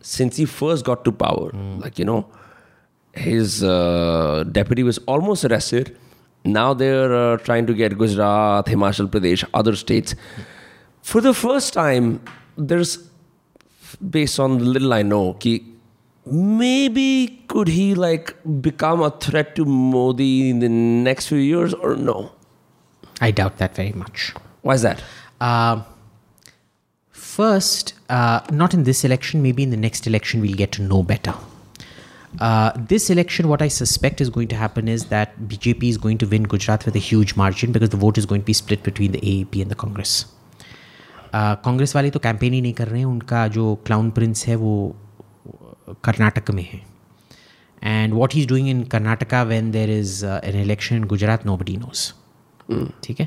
since he first got to power. Like, you know, his uh, deputy was almost arrested. Now they're uh, trying to get Gujarat, Himachal Pradesh, other states. For the first time, there's, based on the little I know, ki maybe could he like become a threat to Modi in the next few years or no? i doubt that very much Why is that? Uh, first, uh, not in this election, maybe in the next election, we'll get to know better. Uh, this election, what I suspect is going to happen is that BJP is going to win Gujarat with a huge margin because the vote is going to be split between the AAP and the Congress. Uh, Congress वाले तो campaign ही नहीं कर रहे हैं उनका जो clown Prince है वो कर्नाटक में है and what he is doing in Karnataka when there is an election in Gujarat no buddy knows ठीक है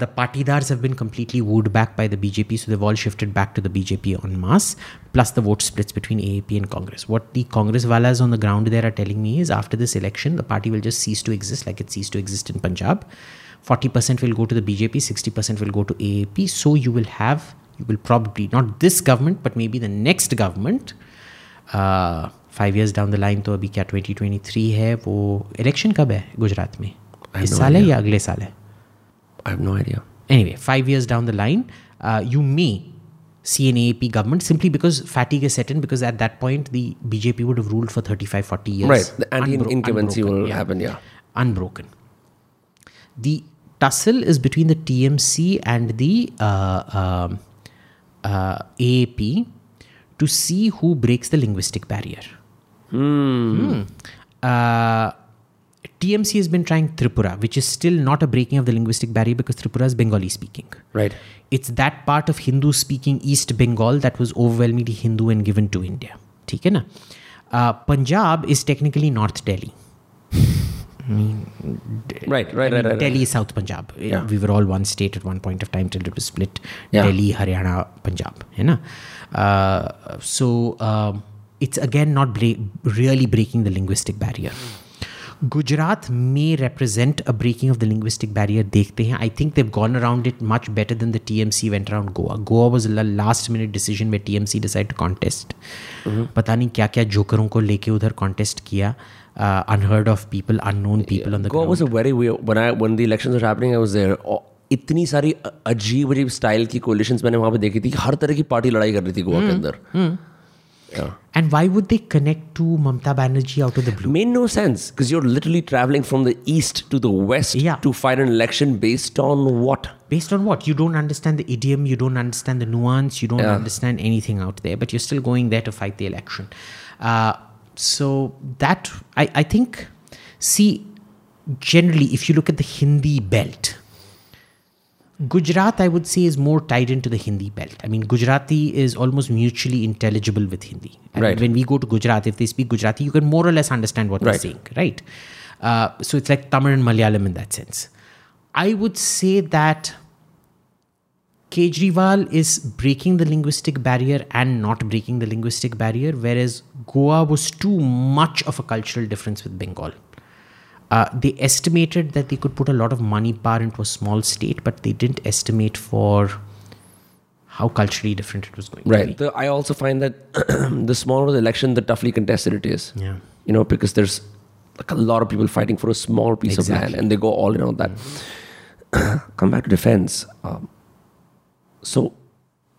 the Patidars have bin completely wooed back by the BJP, so they've all shifted back to the BJP en masse, plus the vote splits between AAP and Congress. What the Congress walas on the ground there are telling me is after this election, the party will just cease to exist like it ceased to exist in Punjab. 40% will go to the BJP, 60% will go to AAP. So you will have, you will probably, not this government, but maybe the next government, uh, five years down the line तो अभी क्या 2023 है वो election कब है गुजरात में इस no साल है या अगले साल है I have no idea. Anyway, five years down the line, uh, you may see an AAP government simply because fatigue is set in because at that point the BJP would have ruled for 35, 40 years. Right. The anti unbro- incumbency unbroken, will yeah. happen, yeah. Unbroken. The tussle is between the TMC and the uh, um, uh, AAP to see who breaks the linguistic barrier. Hmm. Uh, TMC has been trying Tripura, which is still not a breaking of the linguistic barrier because Tripura is Bengali speaking. Right. It's that part of Hindu speaking East Bengal that was overwhelmingly Hindu and given to India. ठीक है ना? Uh, Punjab is technically North Delhi. Right, right, right, right. right. Delhi is South Punjab. Yeah. We were all one state at one point of time till it was split. Yeah. Delhi, Haryana, Punjab. You know? Uh, so um, it's again not bre- really breaking the linguistic barrier. Gujarat may represent a breaking of the linguistic barrier. देखते हैं. I think they've gone around it much better than the TMC went around Goa. Goa was a last minute decision where TMC decided to contest. पता नहीं क्या क्या जोकरों को लेके उधर contest किया. Uh, unheard of people, unknown people on the Goa ground. was a very weird. When I when the elections were happening, I was there. Oh, इतनी सारी अ- अजीब अजीब स्टाइल की कोलिशंस मैंने वहां पे देखी थी कि हर तरह की पार्टी लड़ाई कर रही थी गोवा के अंदर Yeah. And why would they connect to Mamta Banerjee out of the blue? Made no sense because you're literally traveling from the east to the west Yeah. to fight an election based on what? Based on what? You don't understand the idiom, you don't understand the nuance, you don't Yeah. understand anything out there, but you're still going there to fight the election. Uh, so that, I, I think, see, generally, if you look at the Hindi belt, Gujarat, I would say, is more tied into the Hindi belt. I mean, Gujarati is almost mutually intelligible with Hindi. And Right. when we go to Gujarat, if they speak Gujarati, you can more or less understand what they're saying, right? Uh, so it's like Tamil and Malayalam in that sense. I would say that Kejriwal is breaking the linguistic barrier and not breaking the linguistic barrier, whereas Goa was too much of a cultural difference with Bengal. Uh, they estimated that they could put a lot of money power into a small state, but they didn't estimate for how culturally different it was going to be. Right. I also find that *clears throat* the smaller the election, the toughly contested it is. Yeah. You know, because there's like a lot of people fighting for a small piece of land and they go all in on that. *clears throat* Come back to defense. Um, so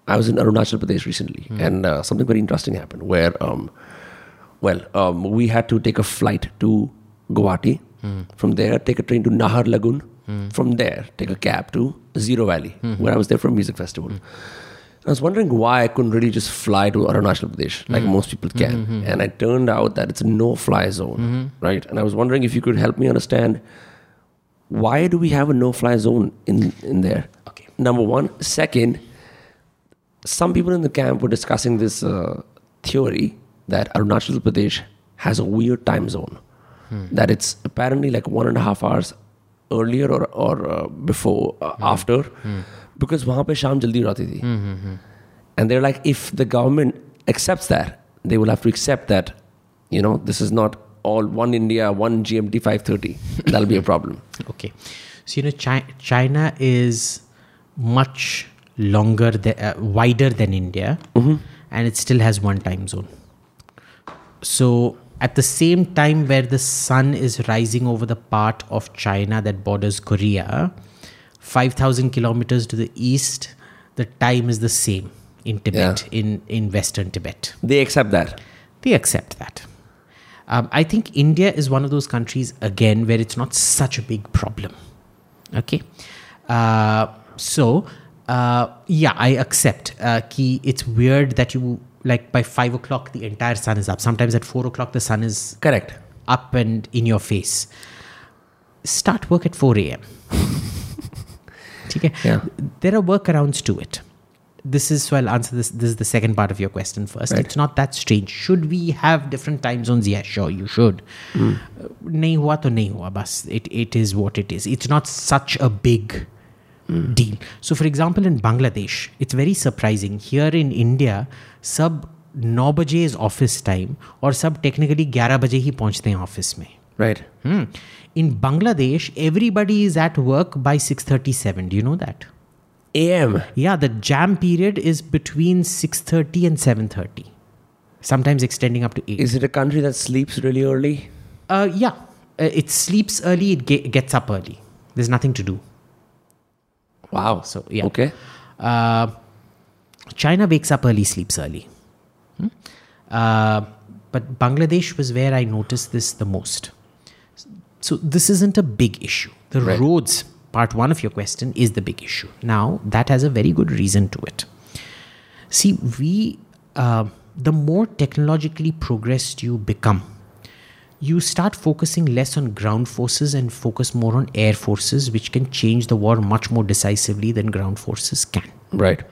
I was in Arunachal Pradesh recently hmm. and uh, something very interesting happened where, um, well, um, we had to take a flight to Guwahati. Hmm. From there, take a train to Naharlagun. Hmm. From there, take a cab to Ziro Valley, where I was there for a music festival. I was wondering why I couldn't really just fly to Arunachal Pradesh like most people can. And it turned out that it's a no fly zone, right? And I was wondering if you could help me understand why do we have a no fly zone in, in there? Okay. Number one. Second, some people in the camp were discussing this uh, theory that Arunachal Pradesh has a weird time zone. That it's apparently like one and a half hours earlier or, or uh, before, uh, after, because वहाँ पे शाम जल्दी हो जाती थी. And they're like, if the government accepts that, they will have to accept that, you know, this is not all one India, one GMT 530. That'll be a problem. *laughs* Okay. So, you know, Chi- China is much longer, th- uh, wider than India, and it still has one time zone. So, at the same time where the sun is rising over the part of China that borders Korea, 5,000 kilometers to the east, the time is the same in Tibet, in, in Western Tibet. They accept that. They accept that. Um, I think India is one of those countries, again, where it's not such a big problem. Okay. Uh, so uh, yeah, I accept. Uh, ki it's weird that you like by five o'clock the entire sun is up. Sometimes at four o'clock the sun is correct up and in your face. Start work at four a.m. *laughs* okay. Yeah. There are workarounds to it. This is so I'll answer this. This is the second part of your question first. Right. It's not that strange. Should we have different time zones? Yeah, sure, you should. Mm. Uh, It, it is what it is. It's not such a big deal. So, for example, in Bangladesh, it's very surprising. Here in India, सब 9 बजे is office time और सब technically 11 बजे ही पहुंचते हैं office में. Right. Hmm. In Bangladesh, everybody is at work by 6:37. Do you know that? AM. Yeah, the jam period is between 6:30 and 7:30. Sometimes extending up to 8. Is it a country that sleeps really early? Uh, yeah, uh, it sleeps early, it ge- gets up early. There's nothing to do. Wow. So, yeah. Okay. Uh, China wakes up early, sleeps early. Hmm? Uh, but Bangladesh was where I noticed this the most. So this isn't a big issue. The Right. roads, part one of your question, is the big issue. Now that has a very good reason to it. See, we, uh, the more technologically progressed you become, you start focusing less on ground forces and focus more on air forces, which can change the war much more decisively than ground forces can. Right.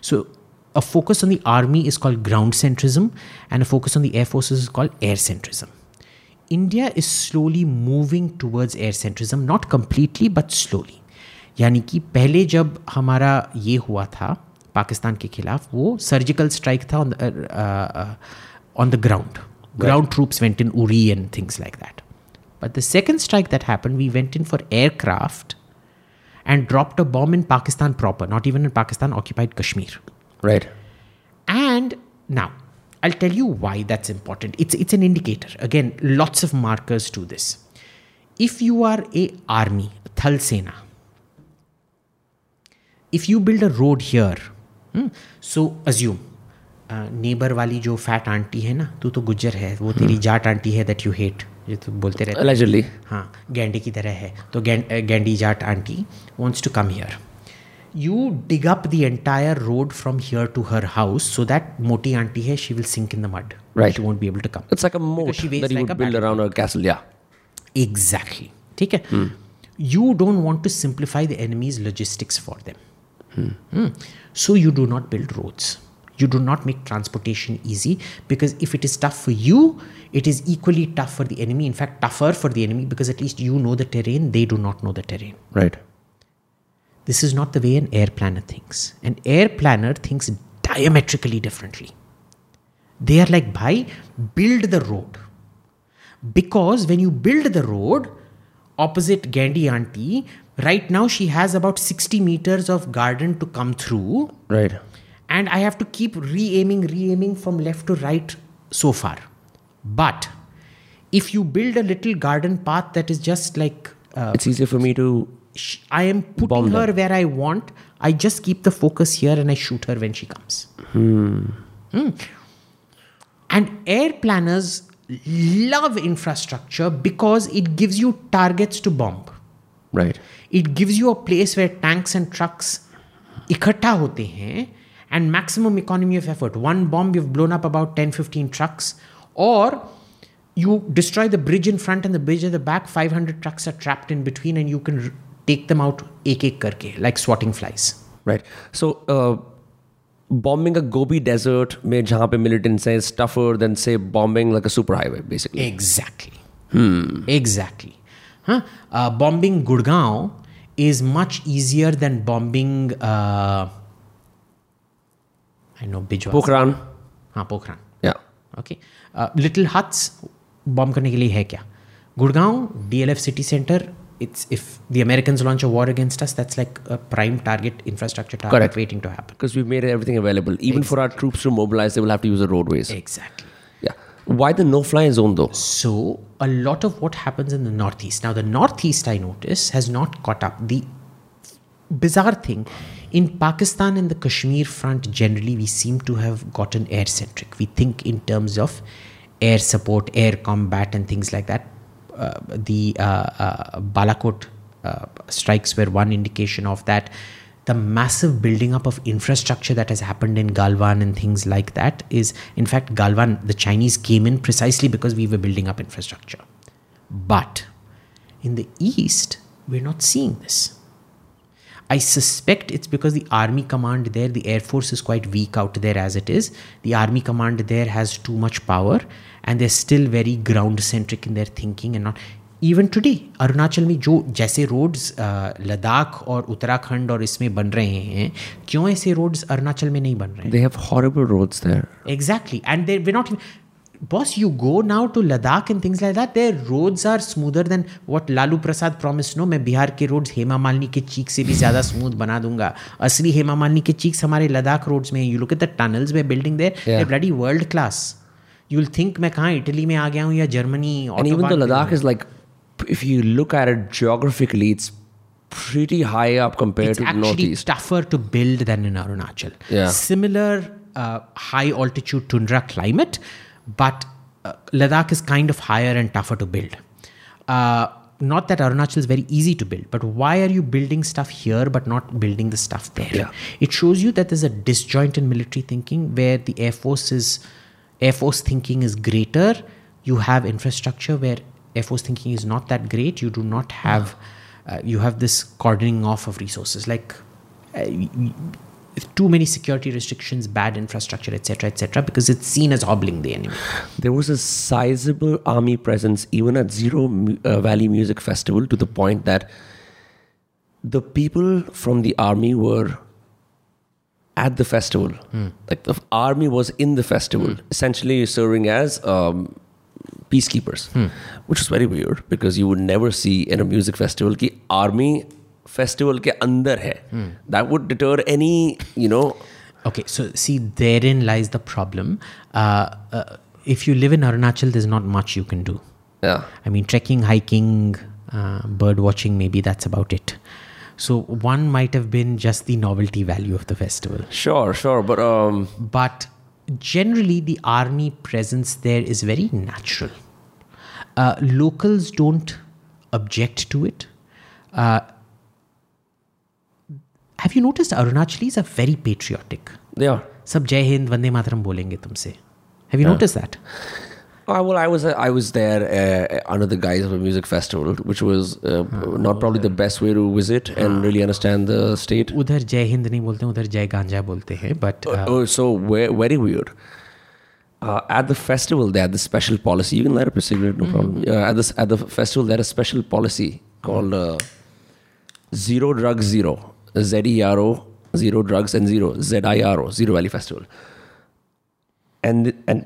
So, a focus on the army is called ground centrism, and a focus on the air forces is called air centrism. India is slowly moving towards air centrism, not completely, but slowly. यानी कि पहले जब हमारा ये हुआ था पाकिस्तान के खिलाफ वो सर्जिकल स्ट्राइक था on the ground ground troops went in uri and things like that but the second strike that happened we went in for aircraft and dropped a bomb in pakistan proper not even in pakistan occupied kashmir Right. and now, I'll tell you why that's important. It's it's an indicator. Again, lots of markers to this. If you are a army, Thal Sena, if you build a road here, hmm, so assume neighbour वाली जो fat aunty है ना तू तो गुज्जर है वो तेरी Jat aunty है दैट यू हेट ये तो बोलते रहते हैं। हाँ गेंडी की तरह है। तो गेंडी Jat aunty wants to come here you dig up the entire road from here to her house so that मोटी आंटी है she will sink in the mud right won't be able to come it's like a moat that you would build around her castle या exactly ठीक है? You don't want to simplify the enemy's logistics for them so you do not build roads you do not make transportation easy because if it is tough for you it is equally tough for the enemy in fact tougher for the enemy because at least you know the terrain they do not know the terrain Right. This is not the way an air planner thinks. An air planner thinks diametrically differently. They are like, bhai, build the road. Because when you build the road, opposite Gandhi auntie, right now she has about 60 meters of garden to come through. Right And I have to keep re aiming, re aiming from left to right so far. But if you build a little garden path that is just like uh, It's easier for me to. sh- I am putting Bomb her them. where I want. I just keep the focus here and I shoot her when she comes. Hmm. And air planners love infrastructure because it gives you targets to bomb. Right. It gives you a place where tanks and trucks इकट्ठा होते हैं and maximum economy of effort. One bomb, you've blown up about 10 15 trucks. Or you destroy the bridge in front and the bridge at the back, 500 trucks are trapped in between, and you can r- take them out ek ek karke, like swatting flies. Right. So, uh, bombing a Gobi desert, mein jahan pe militants hai, is tougher than say bombing like a superhighway, basically. Exactly. Exactly. Huh? Uh, bombing Gurgaon is much easier than bombing. Uh, I know Bijwa. Pokhran. हाँ Pokhran Yeah. Okay little huts bomb करने के लिए है क्या Gurgaon DLF city centre it's if the अमेरिकans launch a war against us that's like a prime target infrastructure target Correct. waiting to happen Because we've made everything available. Even for our troops to mobilize, they will have to use the roadways. exactly Yeah. Why the no-fly zone though? so a lot of what happens in the northeast now the northeast i notice has not caught up the bizarre thing in pakistan and the kashmir front generally we seem to have gotten air centric we think in terms of air support air combat and things like that uh, the uh, uh, balakot uh, strikes were one indication of that the massive building up of infrastructure that has happened in Galwan and things like that is, in fact, Galwan, the Chinese came in precisely because we were building up infrastructure. But in the East, we're not seeing this. I suspect it's because the army command there, the air force is quite weak out there as it is. The army command there has too much power and they're still very ground centric in their thinking and not. Even today Arunachal में जो जैसे roads Ladakh और उत्तराखंड और इसमें बन रहे हैं क्यों ऐसे रोड्स अरुणाचल में नहीं बन रहे हैं They have horrible roads there. Exactly. And they we're not even boss, you go now to Ladakh and things like that, their roads are smoother than what Lalu Prasad promised. No, मैं बिहार के roads Hema Malini के चीक से भी ज़्यादा smooth बना दूँगा असली हेमा मालिनी के चीक्स हमारे लद्दाख रोड्स में you look at the tunnels we're building there. Bloody world class you will think मैं कहाँ इटली में आ गया हूँ या Germany And even though Ladakh is like, if you look at it geographically, it's pretty high up compared it's to the actually northeast. tougher to build than in Arunachal. Yeah. Similar uh, high altitude tundra climate, but uh, Ladakh is kind of higher and tougher to build. Uh, not that Arunachal is very easy to build, but why are you building stuff here but not building the stuff there? Yeah. It shows you that there's a disjoint in military thinking where the Air Force is Air Force thinking is greater, you have infrastructure where Air Force thinking is not that great. You do not have, uh, you have this cordoning off of resources like y- too many security restrictions, bad infrastructure, etc., etc., because it's seen as hobbling the enemy. There was a sizable army presence even at Ziro uh, Valley Music Festival to the point that the people from the army were at the festival. Like the army was in the festival, essentially serving as um, peacekeepers, which is very weird because you would never see in a music festival कि army festival के अंदर है. That would deter any, you know, Okay, so see, therein lies the problem. Uh, uh, if you live in Arunachal, there's not much you can do. yeah. I mean, trekking, hiking, uh, bird watching, maybe that's about it. So one might have been just the novelty value of the festival. Sure, sure, but um, But generally, the army presence there is very natural. Uh, locals don't object to it. Uh, have you noticed Arunachalis are very patriotic? they are. सब जय हिंद वंदे मातरम बोलेंगे तुमसे Have you noticed that? Uh, well, I was I was there uh, under the guise of a music festival, which was uh, not probably the best way to visit and really understand the state. उधर जय हिंद नहीं बोलते हैं उधर जय गांजा बोलते हैं but Oh, so ve- very weird. Uh, at the festival, they had this special policy. You can light up a cigarette, no problem. Uh, at this at the festival, they had a special policy called uh, Zero Drugs Zero, Z E R O, Zero Drugs and Zero, Z I R O, Ziro Valley Festival. And and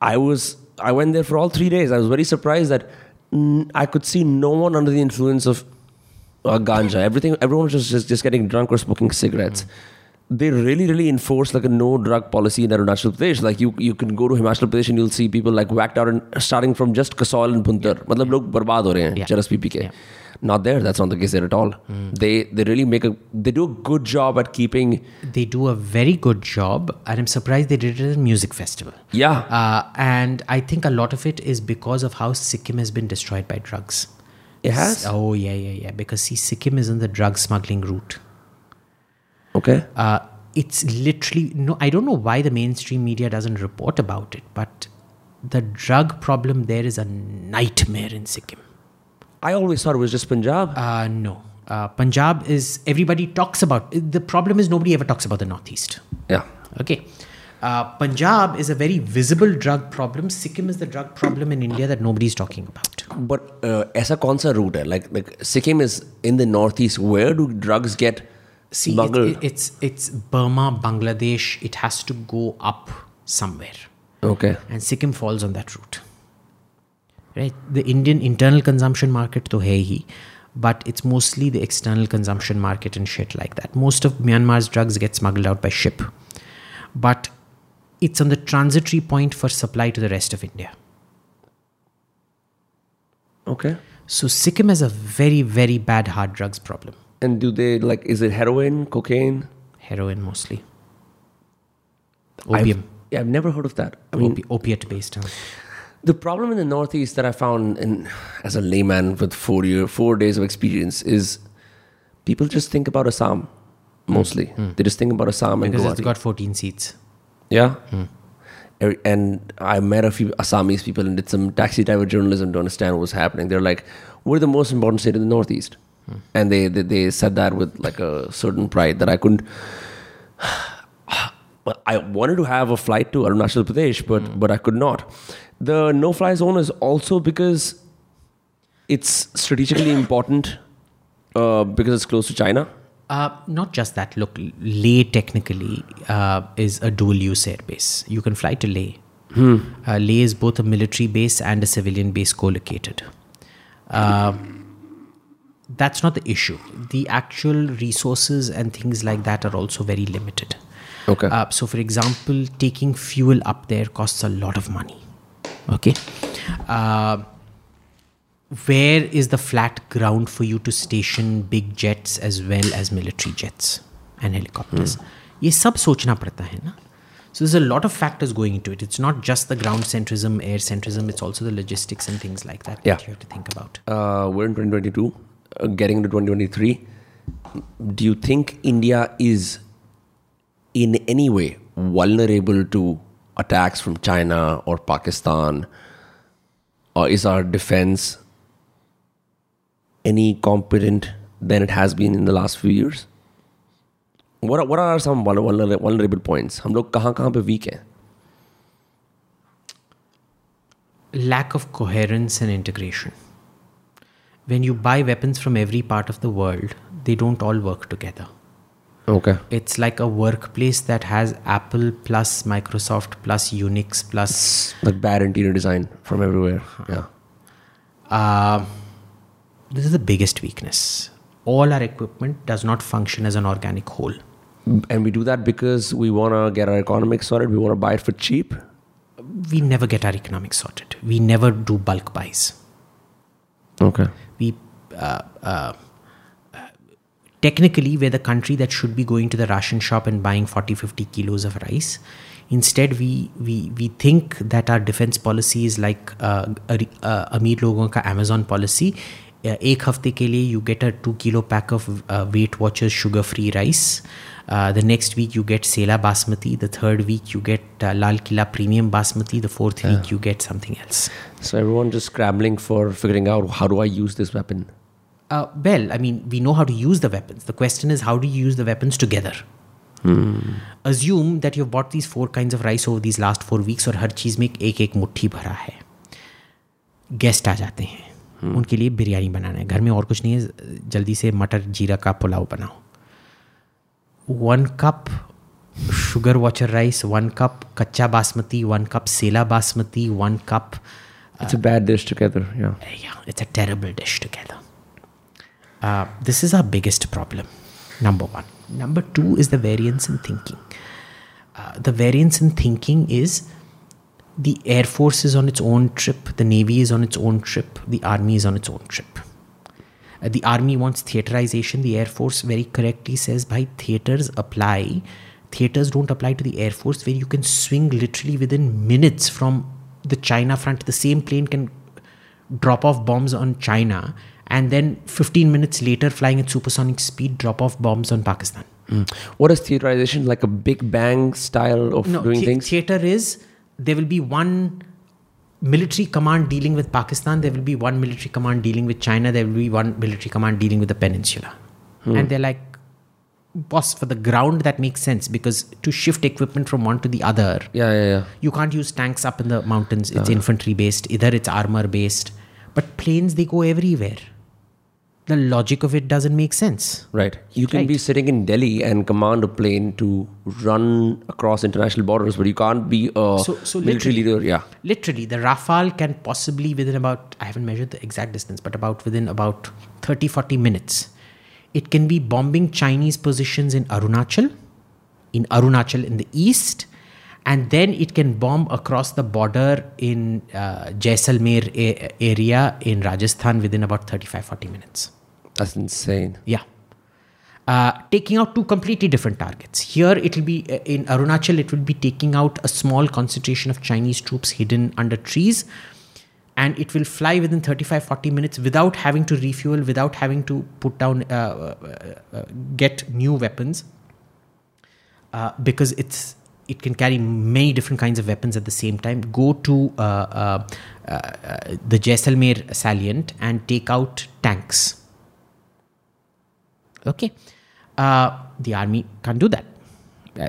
I was I went there for all three days. I was very surprised that I could see no one under the influence of uh, ganja. Everything, everyone was just, just just getting drunk or smoking cigarettes they really, really enforce like a no drug policy in Arunachal Pradesh. Like you, you can go to Himachal Pradesh and you'll see people like whacked out and starting from just Kasol and Bhuntar. Yeah. Matlab ho rahe hain, yeah. PPK. Yeah. Not there. That's not the case there at all. Mm. They they really make a they do a good job at keeping. They do a very good job, and I'm surprised they did it at a music festival. Yeah, uh, and I think a lot of it is because of how Sikkim has been destroyed by drugs. It has. Oh yeah, yeah, yeah. Because see, Sikkim is in the drug smuggling route. Okay. Uh, it's literally no. I don't know why the mainstream media doesn't report about it, but the drug problem there is a nightmare in Sikkim. I always thought it was just Punjab. Uh, no. Uh, Punjab is everybody talks about. The problem is nobody ever talks about the Northeast. Yeah. Okay. Uh, Punjab is a very visible drug problem. Sikkim is the drug problem in India that nobody's talking about. But uh, as a concert route, like like Sikkim is in the northeast. Where do drugs get See, it- it- it's it's Burma, Bangladesh. It has to go up somewhere, okay. and Sikkim falls on that route. Right. The Indian internal consumption market to hai hi, but it's mostly the external consumption market and shit like that. Most of Myanmar's drugs get smuggled out by ship, but it's on the transitory point for supply to the rest of India. Okay. So Sikkim has a very, very bad hard drugs problem. And do they like? Is it heroin, cocaine? Heroin mostly. I've- Opium. yeah, I've never heard of that. I mean, Opi- opiate based. Huh? the problem in the Northeast that I found, in, as a layman with four year, four days of experience, is people just think about Assam mostly. Hmm. Hmm. They just think about Assam and Because it's got 14 seats. Yeah. Hmm. Er- And I met a few Assamese people and did some taxi driver journalism to understand what was happening. They're like, we're the most important state in the Northeast. And they, they, they said that with like a certain pride that I couldn't. *sighs* I wanted to have a flight to Arunachal Pradesh, but, but I could not. The no fly zone is also because it's strategically important uh, because it's close to China. Uh, not just that. Look, Leh technically uh, is a dual use airbase. You can fly to Leh. Uh, Leh is both a military base and a civilian base co located Uh, that's not the issue. The actual resources and things like that are also very limited. Okay. Uh, so, for example, taking fuel up there costs a lot of money. Okay. Uh, where is the flat ground for you to station big jets as well as military jets and helicopters? ये सब सोचना पड़ता है ना So there's a lot of factors going into it. It's not just the ground centrism, air centrism. It's also the logistics and things like that Yeah. that you have to think about. uh, we're in 2022, uh, getting into 2023. Do you think India is in any way vulnerable to attacks from China or Pakistan or is our defense any competent than it has been in the last few years? What are, what are some vulner- vulner- vulnerable points? हम लोग कहाँ कहाँ पे weak हैं? lack of coherence and integration. When you buy weapons from every part of the world, they don't all work together. Okay. It's like a workplace that has Apple plus Microsoft plus Unix plus. Like bad interior design from everywhere. Yeah. Uh, this is the biggest weakness. All our equipment does not function as an organic whole. And we do that because we want to get our economics sorted. We want to buy it for cheap. We never get our economics sorted. We never do bulk buys. Okay. we uh, uh, technically we're the country that should be going to the ration shop and buying 40 50 kilos of rice instead we we we think that our defense policy is like uh, uh, अमीर लोगों का amazon policy uh, एक हफ्ते के लिए you get a 2 kilo pack of uh, weight watchers sugar free rice Uh, the next week you get Sela Basmati. The third week you get uh, Lal Kila Premium Basmati. The fourth yeah. week you get something else. So everyone just scrambling for figuring out how do I use this weapon? Uh, well, I mean, we know how to use the weapons. The question is, how do you use the weapons together? Hmm. Assume that you've bought these four kinds of rice over these last four weeks और हर चीज़ में एक एक मुट्ठी भरा है guest आ जाते हैं उनके लिए बिरयानी बनाना है घर में और कुछ नहीं है जल्दी से मटर जीरा का पुलाव बनाओ one cup sugar water rice, one cup kacha basmati, one cup sela basmati, one cup. Uh, it's a bad dish together, yeah. Uh, yeah, it's a terrible dish together. Uh, this is our biggest problem, number one. Number two is the variance in thinking. Uh, the variance in thinking is the Air Force is on its own trip, the Navy is on its own trip, the Army is on its own trip. Uh, the Army wants theaterization, the Air Force very correctly says, by theaters apply. Theaters don't apply to the Air Force, where you can swing literally within minutes from the China front. The same plane can drop off bombs on China and then 15 minutes later, flying at supersonic speed, drop off bombs on Pakistan. What is theaterization? Like a Big Bang style of doing the- things? Theater is there will be one military command dealing with Pakistan, there will be one military command dealing with China, there will be one military command dealing with the peninsula. Hmm. And they're like, boss, for the ground, that makes sense because to shift equipment from one to the other, yeah, yeah, yeah. you can't use tanks up in the mountains. It's infantry based, either it's armor based. But planes, they go everywhere. The logic of it doesn't make sense. Right. You can Right. be sitting in Delhi and command a plane to run across international borders, but you can't be a So- so military leader. Yeah. literally the rafale can possibly within about i haven't measured the exact distance but about within about 30 40 minutes it can be bombing chinese positions in arunachal in arunachal in the east and then it can bomb across the border in uh, jaisalmer a- area in rajasthan within about 35 40 minutes That's insane. yeah. Uh, taking out two completely different targets. Here, it will be uh, in Arunachal, it will be taking out a small concentration of Chinese troops hidden under trees. And it will fly within 35 40 minutes without having to refuel, without having to put down, uh, uh, uh, get new weapons. Uh, because it's it can carry many different kinds of weapons at the same time. Go to uh, uh, uh, uh, the Jaisalmer salient and take out tanks. Okay. Uh, the army can't do that. Uh,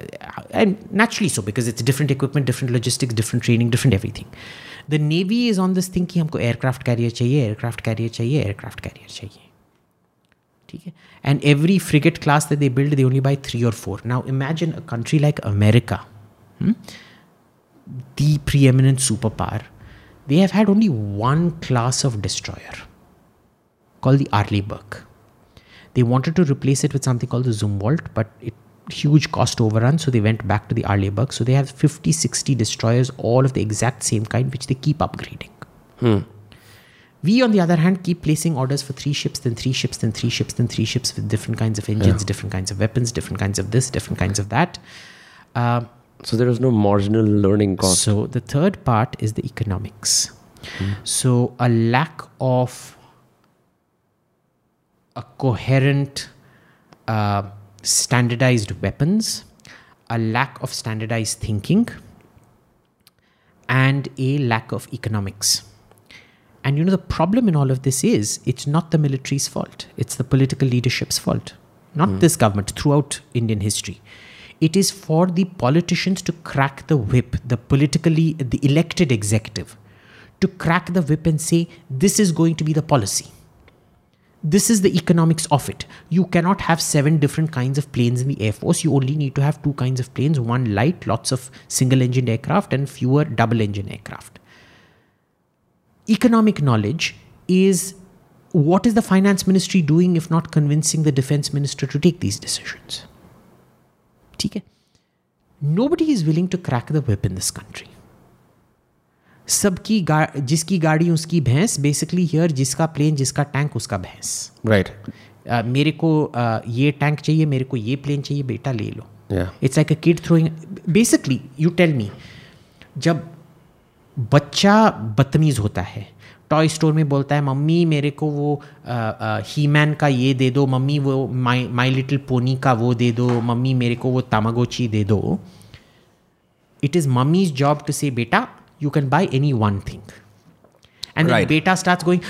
and naturally so, because it's different equipment, different logistics, different training, different everything. The Navy is on this thing कि हमको aircraft carrier चाहिए, aircraft carrier चाहिए, aircraft carrier चाहिए. ठीक है? And every frigate class that they build, they only buy three or four. Now imagine a country like America, hmm, the preeminent superpower, they have had only one class of destroyer called the Arleigh They wanted to replace it with something called the Zumwalt, but it huge cost overrun, so they went back to the Arleigh So they have 50, 60 destroyers, all of the exact same kind, which they keep upgrading. We, on the other hand, keep placing orders for three ships, then three ships, then three ships, then three ships with different kinds of engines, different kinds of weapons, different kinds of this, different kinds of that. Um, So there is no marginal learning cost. so the third part is the economics. So a lack of a coherent, uh, standardized weapons, a lack of standardized thinking, and a lack of economics. And you know, the problem in all of this is it's not the military's fault, it's the political leadership's fault. Not hmm. this government, throughout Indian history. It is for the politicians to crack the whip, the politically, the elected executive, to crack the whip and say, this is going to be the policy. This is the economics of it. You cannot have seven different kinds of planes in the Air Force. You only need to have two kinds of planes one light, lots of single engine aircraft, and fewer double engine aircraft economic knowledge is what is the finance ministry doing if not convincing the defense minister to take these decisions ठीक है nobody is willing to crack the whip in this country सबकी गा जिसकी गाड़ी उसकी भैंस basically here जिसका plane जिसका टैंक उसका भैंस Right. अ, मेरे को अ, ये टैंक चाहिए मेरे को ये प्लेन चाहिए बेटा ले लो Yeah. It's like a kid throwing basically you tell me जब बच्चा बदतमीज़ होता है। टॉय स्टोर में बोलता है मम्मी मेरे को वो ही मैन का ये दे दो मम्मी वो माई माई लिटिल पोनी का वो दे दो मम्मी मेरे को वो तामागोची दे दो। It is mummy's job to say बेटा you can buy any one thing and Right. बेटा स्टार्ट गोइंग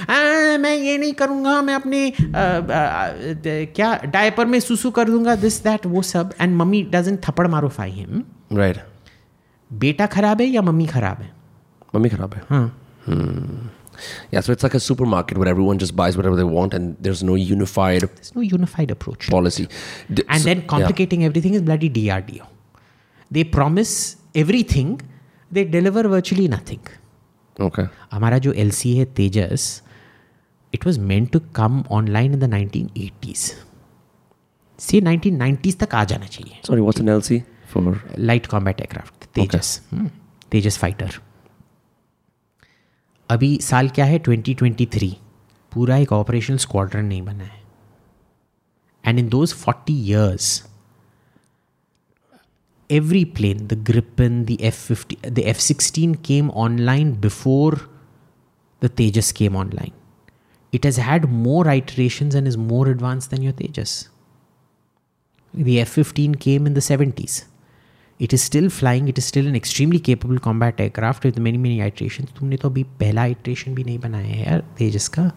मैं ये नहीं करूँगा मैं अपने आ, आ, क्या डायपर में सुसु कर दूँगा दिस दैट वो सब. एंड मम्मी डजन थप्पड़ मारो फाई हिम राइट बेटा खराब है या मम्मी खराब है? Mummy kharab hai. Hmm. Yeah, so it's like a supermarket where everyone just buys whatever they want and there's no unified There's no unified approach. policy. D- And so- then complicating everything is bloody DRDO. They promise everything, they deliver virtually nothing. Yeah. Okay. हमारा जो L C है तेजस it was meant to come online in the 1980s से 1990s तक आ जाना चाहिए Sorry, what's an LC for? Light combat aircraft Tejas hmm, Tejas fighter अभी साल क्या है? 2023 पूरा एक ऑपरेशनल स्क्वाड्रन नहीं बना है। And in those 40 years every plane the Gripen the F the F sixteen came online before the Tejas came online it has had more iteration and is more advance than your Tejas the F fifteen came in the seventies it is still flying it is still an extremely capable combat aircraft with many many iterations तुमने तो अभी पहला iteration भी नहीं बनाया है यार तेजस का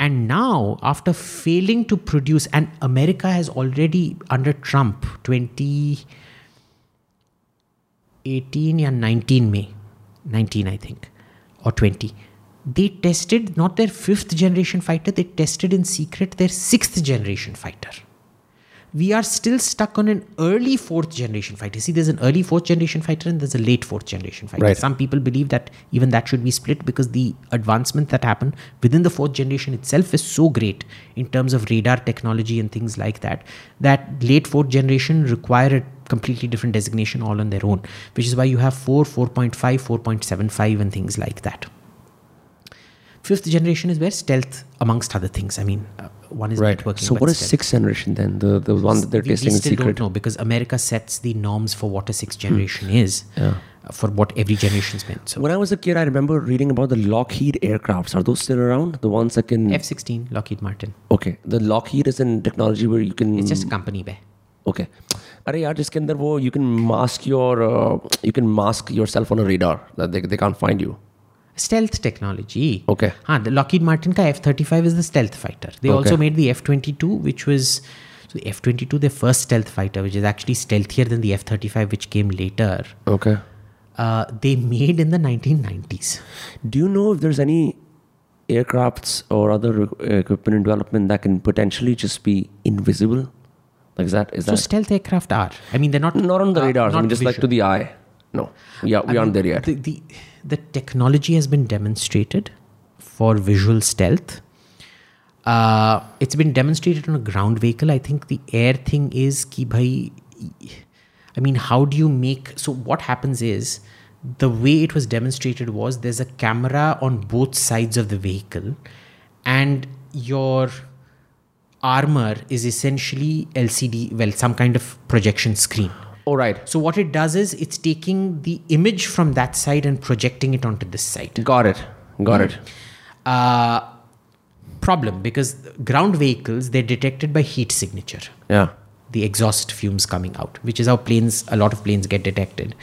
and now after failing to produce and america has already under trump 2018 या 19 में 19 i think or 20 they tested not their fifth generation fighter they tested in secret their sixth generation fighter we are still stuck on an early fourth generation fighter. See, there's an early fourth generation fighter and there's a late fourth generation fighter. Right. Some people believe that even that should be split because the advancement that happened within the fourth generation itself is so great in terms of radar technology and things like that, that late fourth generation require a completely different designation all on their own, which is why you have 4, 4.5, 4.75 and things like that. Fifth generation is where stealth, amongst other things. I mean, uh, one is Right. networking. So but what is stealth. sixth generation then? The the one that they're we, we testing in still secret. don't know because America sets the norms for what a sixth generation is, uh, for what every generation's meant. So When I was a kid, I remember reading about the Lockheed aircrafts. Are those still around? The ones that can. F-16, Lockheed Martin. okay. The Lockheed is in technology where you can. It's just a company there. Okay. अरे यार जिसके अंदर वो you can mask your uh, you can mask yourself on a radar that they, they can't find you. Stealth technology. Okay. Haan, the Lockheed Martin ka F-35 is the stealth fighter. They also made the F-22, which was so the F-22, their first stealth fighter, which is actually stealthier than the F-35, which came later. Okay. Uh, they made in the 1990s. Do you know if there's any aircrafts or other equipment in development that can potentially just be invisible? Like is that is So that stealth aircraft are. I mean, they're not not on the uh, radars? I mean, just like to the eye. No. Yeah, we I aren't mean, there yet. The, the, the technology has been demonstrated for visual stealth. Uh, it's been demonstrated on a ground vehicle. I think the air thing is ki bhai, I mean, how do you make so? What happens is the way it was demonstrated was there's a camera on both sides of the vehicle, and your armor is essentially LCD, well, some kind of projection screen. All right. So what it does is it's taking the image from that side and projecting it onto this side. Got it. Got it. Uh, problem because ground vehicles they're detected by heat signature, Yeah. the exhaust fumes coming out, which is how planes a lot of planes get detected.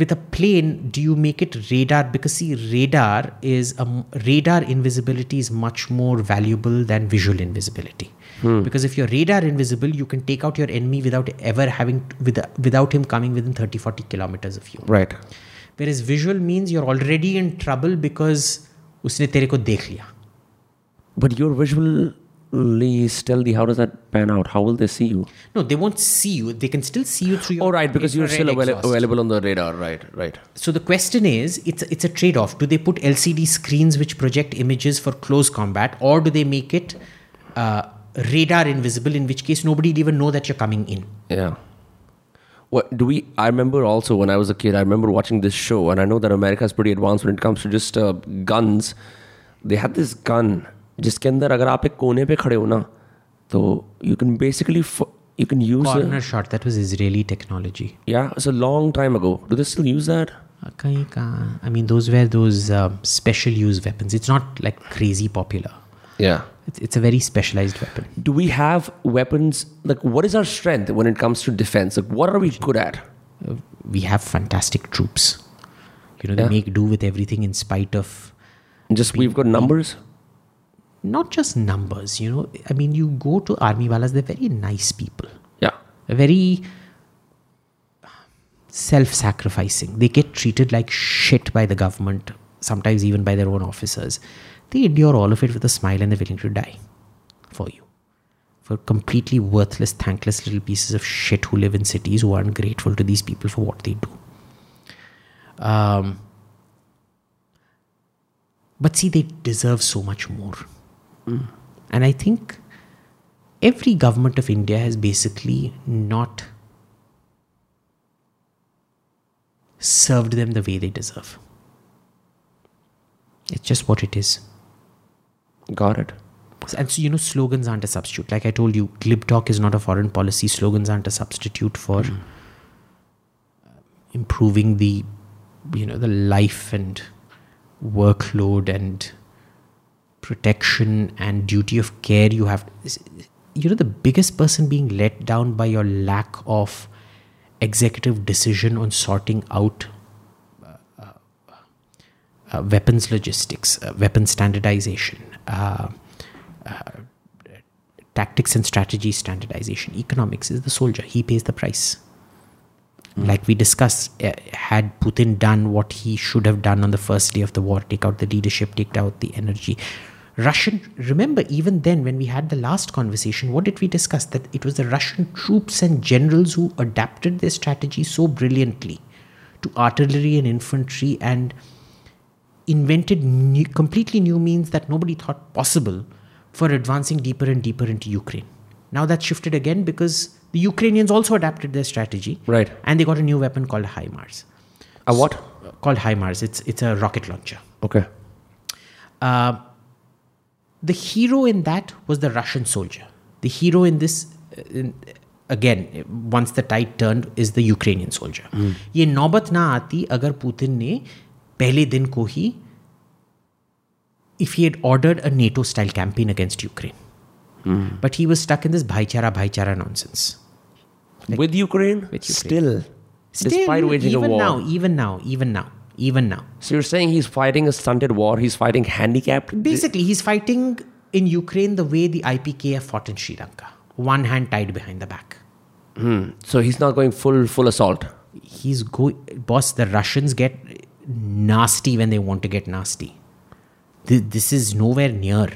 with a plane, do you make it radar? Because see, radar is a radar invisibility is much more valuable than visual invisibility. Hmm. Because if your radar invisible, you can take out your enemy without ever having to, with, without him coming within 30 40 kilometers of you. Right. Whereas visual means you're already in trouble because usne tere ko dekh liya. But your visual visually stealthy, how does that pan out? How will they see you? No, they won't see you. They can still see you through your. Oh, right, because you're still avail- available on the radar. Right, right. So the question is, it's it's a trade-off. Do they put LCD screens which project images for close combat, or do they make it uh, radar invisible? In which case, nobody'd even know that you're coming in. Yeah. What do we? I remember also when I was a kid. I remember watching this show, and I know that America is pretty advanced when it comes to just uh, guns. They had this gun जिसके अंदर अगर आप एक कोने पे खड़े हो ना तो you can basically f- you can use a, Corner shot. That was Israeli technology. yeah it's a long time ago. Do they still use that? Uh, kahin kahan. I mean, those were those um, special use weapons. It's not like crazy popular. Yeah. It's, it's a very specialized weapon. Do we have weapons? Like, what is our strength when it comes to defense? Like, what are we good at? Uh, we have fantastic troops. You know, they Yeah. make do with everything in spite of Just we've got numbers. not just numbers. You know, I mean, you go to army walas; they're very nice people. Yeah. They're very self-sacrificing. They get treated like shit by the government, sometimes even by their own officers. They endure all of it with a smile and they're willing to die for you. For completely worthless, thankless little pieces of shit who live in cities who aren't grateful to these people for what they do. Um, but see, they deserve so much more. And I think every government of India has basically not served them the way they deserve. It's just what it is. Got it. And so, you know, slogans aren't a substitute. Like I told you, glib talk is not a foreign policy. Slogans aren't a substitute for uh, improving the, you know, the life and workload and protection and duty of care you have. You know, the biggest person being let down by your lack of executive decision on sorting out uh, weapons logistics, uh, weapons standardization, uh, uh, Uh, uh, tactics and strategy standardization, economics is the soldier. He pays the price. Hmm. Like we discussed, uh, had Putin done what he should have done on the first day of the war, take out the leadership, take out the energy. Russian, remember, even then, when we had the last conversation, what did we discuss? That it was the Russian troops and generals who adapted their strategy so brilliantly to artillery and infantry and invented new, completely new means that nobody thought possible for advancing deeper and deeper into Ukraine. Now that's shifted again because the Ukrainians also adapted their strategy. Right. And they got a new weapon called HIMARS. A what? Called HIMARS. It's, it's a rocket launcher. Okay. Uh, the hero in that was the Russian soldier. The hero in this, uh, in, again, once the tide turned, is the Ukrainian soldier. ये नौबत ना आती अगर Putin ने पहले दिन को ही if he had ordered a NATO style campaign against Ukraine. Hmm. But he was stuck in this bhaichara bhaichara nonsense. with Ukraine? With Ukraine. Still. Still, despite waging even a war. now, even now, even now, even now. So you're saying he's fighting a stunted war, he's fighting handicapped? Basically, he's fighting in Ukraine the way the IPKF fought in Sri Lanka. One hand tied behind the back. Hmm. So he's not going full full assault. He's go boss. The Russians get nasty when they want to get nasty. This this is nowhere near.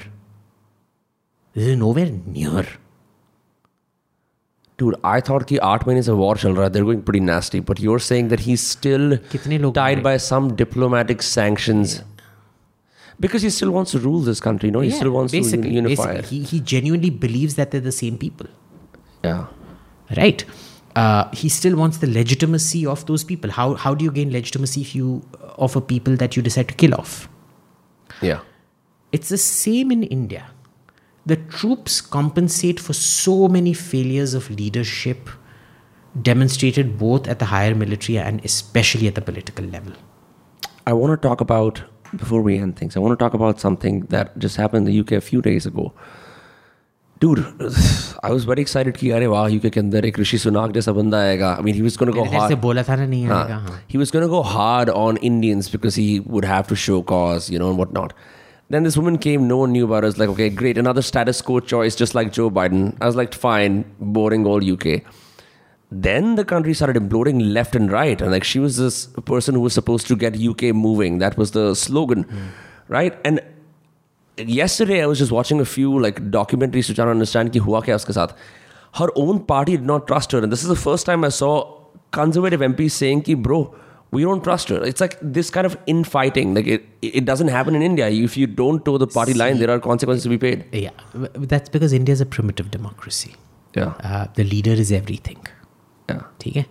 This is nowhere near. Dude, I thought that 8 months of war chal raha. They're going pretty nasty. But you're saying that he's still tied by some diplomatic sanctions. Yeah. Because he still wants to rule this country, no? He yeah, still wants to unify He, he genuinely believes that they're the same people. Yeah. Right. Uh, he still wants the legitimacy of those people. How, how do you gain legitimacy if you, uh, offer people that you decide to kill off? Yeah. it's the same in india the troops compensate for so many failures of leadership demonstrated both at the higher military and especially at the political level I want to talk about, before we end things, I want to talk about something that just happened in the UK a few days ago. Dude, *sighs* I was very excited कि अरे वाह UK के अंदर एक ऋषि सुनाक जैसा बंदा आएगा I mean he was going to go जैसे hard बोला था ना नहीं आएगा हाँ he was going to go hard on Indians because he would have to show cause, you know, and whatnot. Then this woman came, no one knew about her. It's like, okay, great, another status quo choice, just like Joe Biden. I was like, fine, boring old UK. Then the country started imploding left and right. And like, she was this person who was supposed to get UK moving. That was the slogan, right? And yesterday I was just watching a few like documentaries to try to understand ki hua kya uske. Her own party did not trust her, and this is the first time I saw conservative MPs saying bro. We don't trust her. It's like this kind of infighting. Like it, it doesn't happen in India. If you don't toe the party See, line, there are consequences to be paid. Yeah, that's because India is a primitive democracy. Yeah, uh, the leader is everything. Yeah, okay.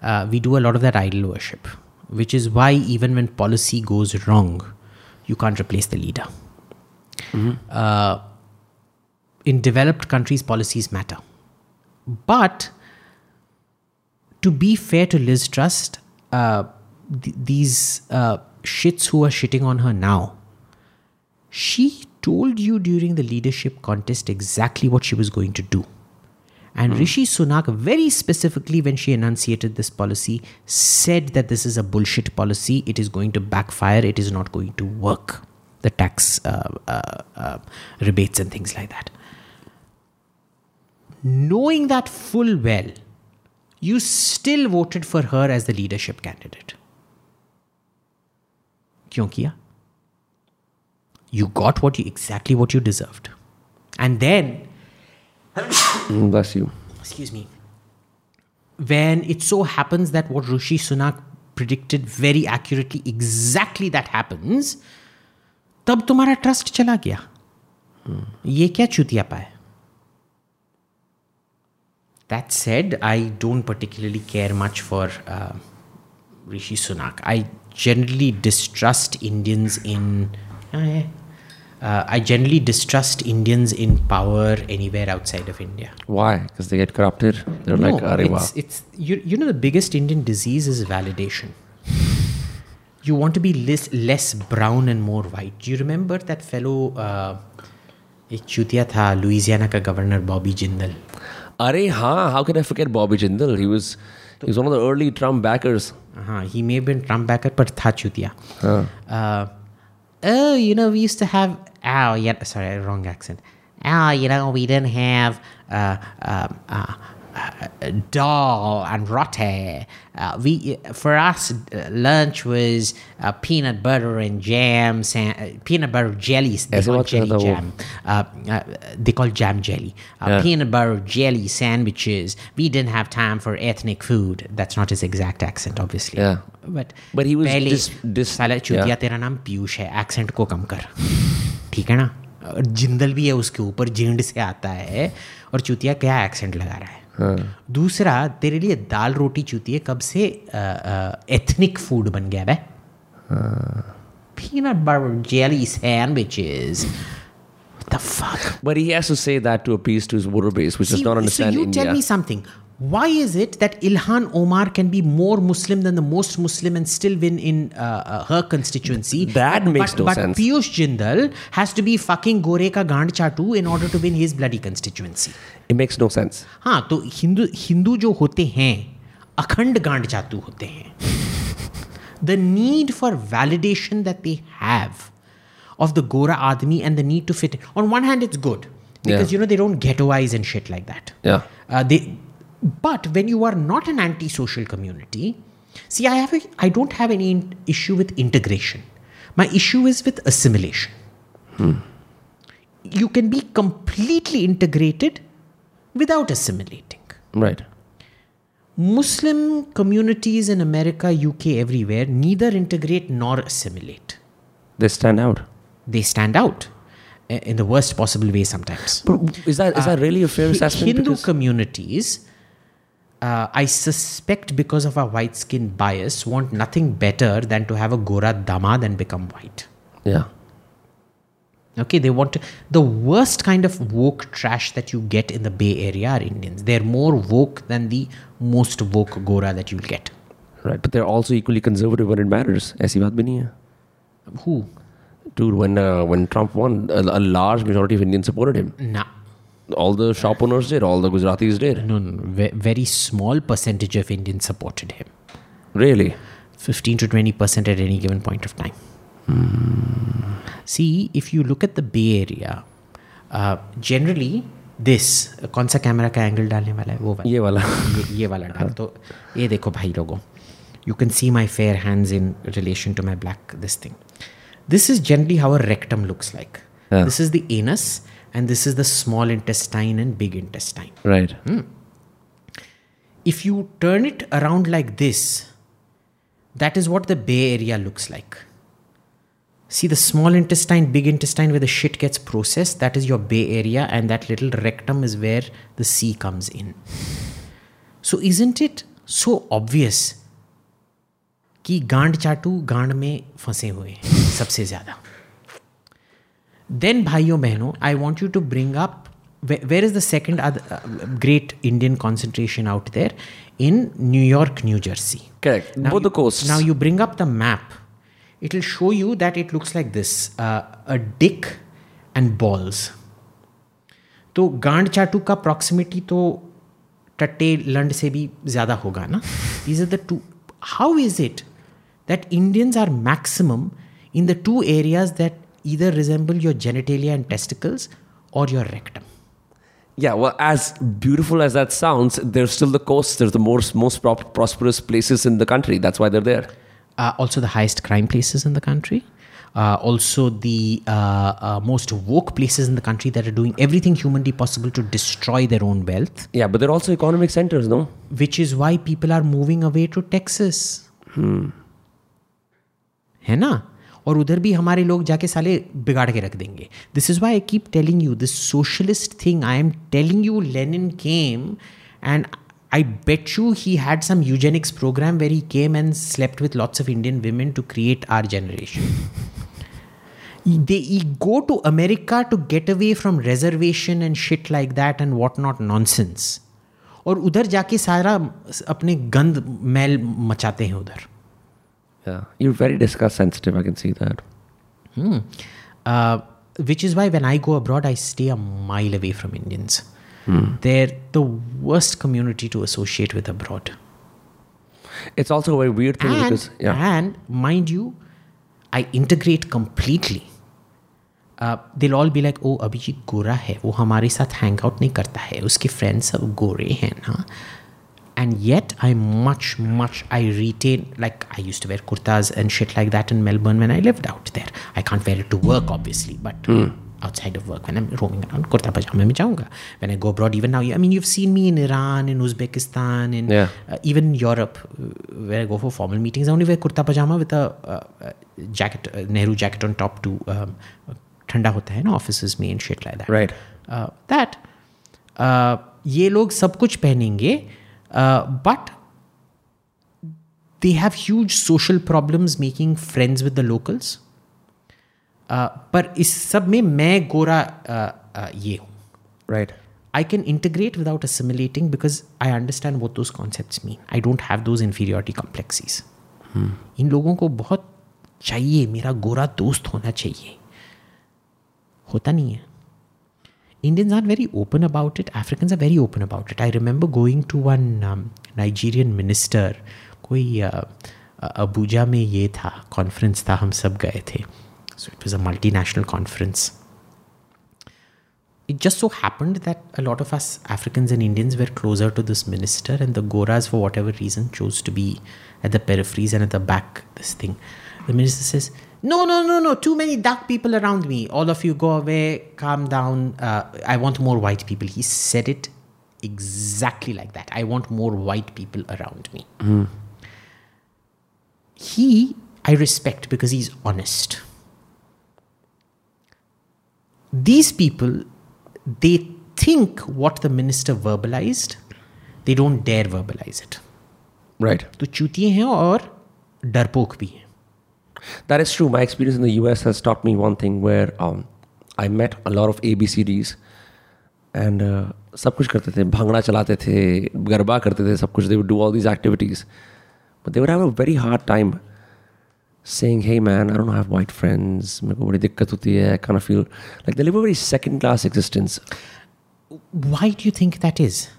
Uh, we do a lot of that idol worship, which is why even when policy goes wrong, you can't replace the leader uh, in developed countries policies matter but to be fair to liz truss uh, th- these uh, shits who are shitting on her now she told you during the leadership contest exactly what she was going to do and Rishi Sunak, very specifically, when she enunciated this policy, said that this is a bullshit policy. It is going to backfire. It is not going to work The tax uh, uh, uh, rebates and things like that. Knowing that full well, you still voted for her as the leadership candidate. क्यों किया? You got what you exactly what you deserved. And then Mm, *coughs* Bless you. excuse me, when it so happens that what Rishi Sunak predicted very accurately, exactly that happens, तब तुम्हारा trust चला गया। ये क्या चुतिया पाए? That said I don't particularly care much for Rishi Sunak I generally distrust Indians in I generally distrust Indians in power anywhere outside of India biggest Indian disease is validation You want to be less, less brown and more white. Do you remember that fellow uh, एक चूतिया था Louisiana का governor Bobby Jindal Arey, ha, how can I forget Bobby Jindal? He was he was one of the early Trump backers. हाँ he may have been Trump backer but था चूतिया uh, oh you know we used to have oh yeah sorry wrong accent oh you know we didn't have uh, um, uh, uh, dal and rotte. Uh, we for us uh, lunch was uh, peanut butter and jam, san- uh, peanut butter jellies. They ऐसे call बात jelly करता वो। jam. Uh, uh, they call jam jelly. Uh, Yeah. Peanut butter jelly sandwiches. We didn't have time for ethnic food. That's not his exact accent, obviously. Yeah. But But he was पहले dis- dis- साला चुतिया yeah. तेरा नाम पीयूष है accent को कम कर ठीक है ना और जिंदल भी है उसके ऊपर जिंड से आता है और चुतिया क्या एक्सेंट लगा रहा है दूसरा तेरे लिए दाल रोटी चूती है कब से एथनिक फ़ूड बन गया है peanut butter jelly sandwiches what the fuck But he has to say that to appease to his voter base, which does See, not understand so you India. tell me something. Why is it that Ilhan Omar can be more Muslim than the most Muslim and still win in uh, uh, her constituency? That but, makes but, no but sense. Piyush Jindal has to be fucking Gore ka Gand Chatu in order to win his bloody constituency. It makes no sense. हाँ तो हिंदू हिंदू जो होते हैं अखंड गांड चातु होते हैं the need for validation that they have of the Gora Admi and the need to fit in. On one hand, it's good because Yeah. you know they don't ghettoize and shit like that. Yeah. Uh, they, but when you are not an anti-social community, see, I have a, I don't have any issue with integration. My issue is with assimilation. You can be completely integrated without assimilating. Right. Muslim communities in America, UK, everywhere neither integrate nor assimilate. They stand out. They stand out uh, in the worst possible way sometimes. But is that is that really a fair assessment? Hindu Because- communities, uh, I suspect because of our white skin bias, want nothing better than to have a Gora Damad and become white. yeah. Okay, they want to, the worst kind of woke trash that you get in the Bay Area are Indians. They're more woke than the most woke Gora that you'll get. Right. But they're also equally conservative when it matters. ऐसी बात भी नहीं है. Who? Dude, when uh, when Trump won, a, a large majority of Indians supported him. Nah. all the shop owners did, all the Gujaratis did. No, no, no. Ve- very small percentage of Indians supported him. Really? 15 to 20% at any given point of time. See, if you look at the Bay Area, uh, generally this कौन सा camera का angle डालने वाला है वो वाला ये वाला ये ये वाला डाल तो ये देखो भाई लोगों you can see my fair hands in relation to my black this thing this is generally how a rectum looks like Yeah. this is the anus and this is the small intestine and big intestine Right. if you turn it around like this, that is what the Bay Area looks like. See the small intestine, big intestine where the shit gets processed, that is your Bay Area, and that little rectum is where the sea comes in. So, isn't it so obvious कि गांड चाटू गांड में फंसे हुए हैं सबसे ज़्यादा then भाइयों बहनों i want you to bring up where, where is the second other, uh, great indian concentration out there in new york new jersey Correct. now Both the you- coasts. now you bring up the map it will show you that it looks like this uh, a dick and balls तो गांड चाटू का proximity तो टट्टे लंड से भी ज़्यादा होगा ना these are the two how is it that Indians are maximum in the two areas that either resemble your genitalia and testicles or your rectum. Yeah, well, as beautiful as that sounds, there's still the coast. There's the most most prop- prosperous places in the country. That's why they're there. Uh, also, the highest crime places in the country. Uh, also, the uh, uh, most woke places in the country that are doing everything humanly possible to destroy their own wealth, Yeah, but they're also economic centers, no? which is why people are moving away to Texas. है ना और उधर भी हमारे लोग जाके साले बिगाड़ के रख देंगे this is why I keep telling you this socialist thing I am telling you Lenin came and I bet you he had some eugenics program where he came and slept with lots of Indian women to create our generation. they e- go to America to get away from reservation and shit like that and whatnot nonsense. और उधर जाके सारा अपने गंद मैल मचाते हैं उधर Yeah. You're very disgust sensitive. I can see that. uh, which is why when I go abroad, I stay a mile away from Indians. They're the worst community to associate with abroad. It's also a very weird thing And, because yeah. and mind you, I integrate completely. Uh, they'll all be like, oh, Abhijit गोरा है वो हमारे साथ hang out नहीं करता है उसके friends सब गोरे हैं ना And yet I much much I retain like I used to wear kurtas and shit like that in Melbourne when I lived out there. I can't wear it to work obviously, but mm. outside of work when I'm roaming around kurta pajama में जाऊँगा. When I go abroad, even now, I mean you've seen me in Iran, in Uzbekistan, in Yeah. uh, even Europe uh, where I go for formal meetings. I only wear kurta pajama with a uh, uh, jacket, uh, Nehru jacket on top to um, ठंडा होता है ना office में and shit like that Right. That ये लोग सब कुछ पहनेंगे Uh, but they have huge social problems making friends with the locals. Uh, पर इस सब में मैं गोरा uh, uh, ये हूँ। Right I can integrate without assimilating because I understand what those concept mean I don't have those inferiority complexes इन लोगों को बहुत चाहिए मेरा गोरा दोस्त होना चाहिए। होता नहीं है। Indians aren't very open about it. Africans are very open about it. I remember going to one um, Nigerian minister. कोई अबूजा में ये था कॉन्फ्रेंस था हम सब गए थे so it was a multi national conference it just so happened that a lot of us Africans and Indians were closer to this minister, and the Goras, for whatever reason, chose to be at the peripheries and at the back. This thing, the minister says, "No, no, no, no! Too many dark people around me. All of you go away. Calm down. Uh, I want more white people." He said it exactly like that. I want more white people around me. He, I respect because he's honest. these people they think what the minister verbalized they don't dare verbalize it Right. तो चूतिए हैं और डरपोक भी हैं That is true. My experience in the US has taught me one thing where um, I met a lot of ABCDs and uh, सब कुछ करते थे भांगड़ा चलाते थे गरबा करते थे सब कुछ they would do all these activities but they would have a very hard time saying hey man I don't have white friends मेरे को बड़ी दिक्कत होती है I kind of feel like they live a very second class existence why do you think that is?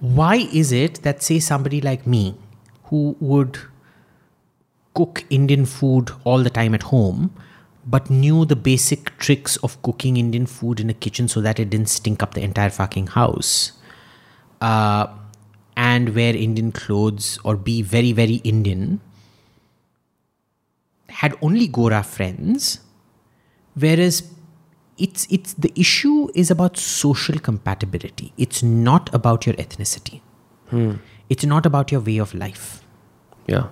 Why is it that, say, somebody like me who would cook Indian food all the time at home, but knew the basic tricks of cooking Indian food in a kitchen so that it didn't stink up the entire fucking house, uh, and wear Indian clothes or be very, very Indian, had only Gora friends, whereas it's it's the issue is about social compatibility. It's not about your ethnicity. It's not about your way of life. Yeah.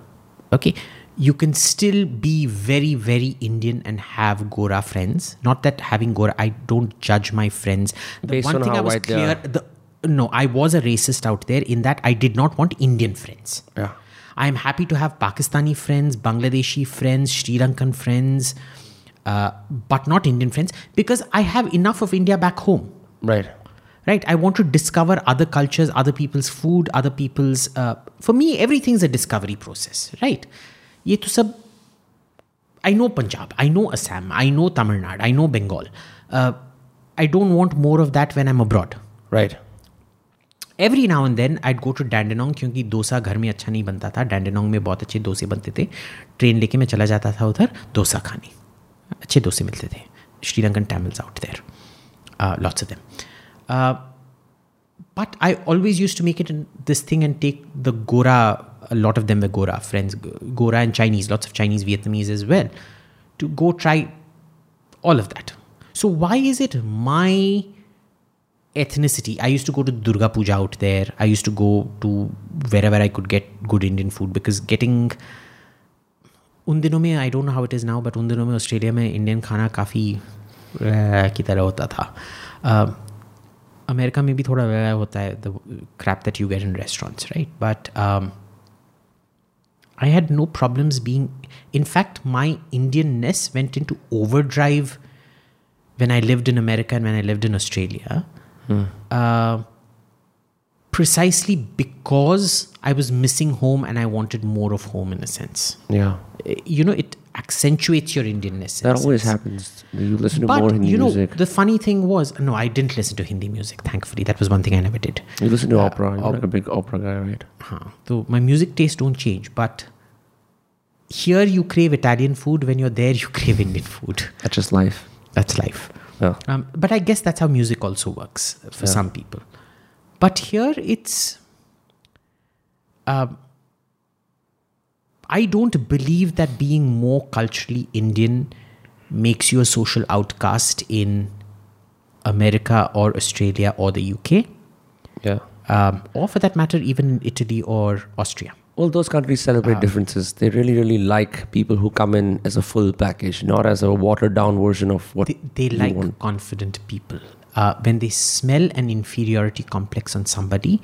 Okay. You can still be very, very Indian and have Gora friends. Not that having Gora, I don't judge my friends. The Based one on thing how I was clear, the, no, I was a racist out there in that I did not want Indian friends. Yeah. I am happy to have Pakistani friends, Bangladeshi friends, Sri Lankan friends, uh, but not Indian friends because I have enough of India back home. Right. Right? I want to discover other cultures, other people's food, other people's. Uh, for me, everything's a discovery process. Right? ये तो सब I know Punjab I know Assam I know Tamil Nadu I know Bengal I don't want more of that when I am abroad right every now and then I'd go to Dandenong क्योंकि डोसा घर में अच्छा नहीं बनता था। डेंडेनोंग में बहुत अच्छे डोसे बनते थे। ट्रेन लेके मैं चला जाता था उधर डोसा खाने। अच्छे डोसे मिलते थे। Sri Lankan Tamils out there lots of them but I always use to make it this thing and take the गोरा A lot of them were Gora friends, Gora and Chinese, lots of Chinese, Vietnamese as well, to go try all of that. So why is it my ethnicity? I used to go to Durga Puja out there. I used to go to wherever I could get good Indian food because getting उन दिनों में I don't know how it is now but उन दिनों में Australia में Indian खाना काफ़ी की तरह होता था अमेरिका में भी थोड़ा वह होता है the crap that you get in restaurants right but I had no problems being. In fact, my Indianness went into overdrive when I lived in America and when I lived in Australia. Uh, precisely because I was missing home and I wanted more of home in a sense. Yeah. Uh, You know, it accentuates your Indianness. in That always sense. happens. You listen to more But Hindi you know, music. the funny thing was, no, I didn't listen to Hindi music. Thankfully, that was one thing I never did. You listen to opera. You're like a big opera guy, right? Huh. So my music tastes don't change, but here you crave Italian food. When you're there, you *laughs* crave Indian food. That's just life. That's life. Yeah. Um, but I guess that's how music also works for some people. But here it's. Um, I don't believe that being more culturally Indian makes you a social outcast in America or Australia or the UK, Yeah. um, or for that matter, even in Italy or Austria. Well, those countries celebrate Um, differences. They really, really like people who come in as a full package, not as a watered down version of what They, they like want. confident people. Uh, when they smell an inferiority complex on somebody,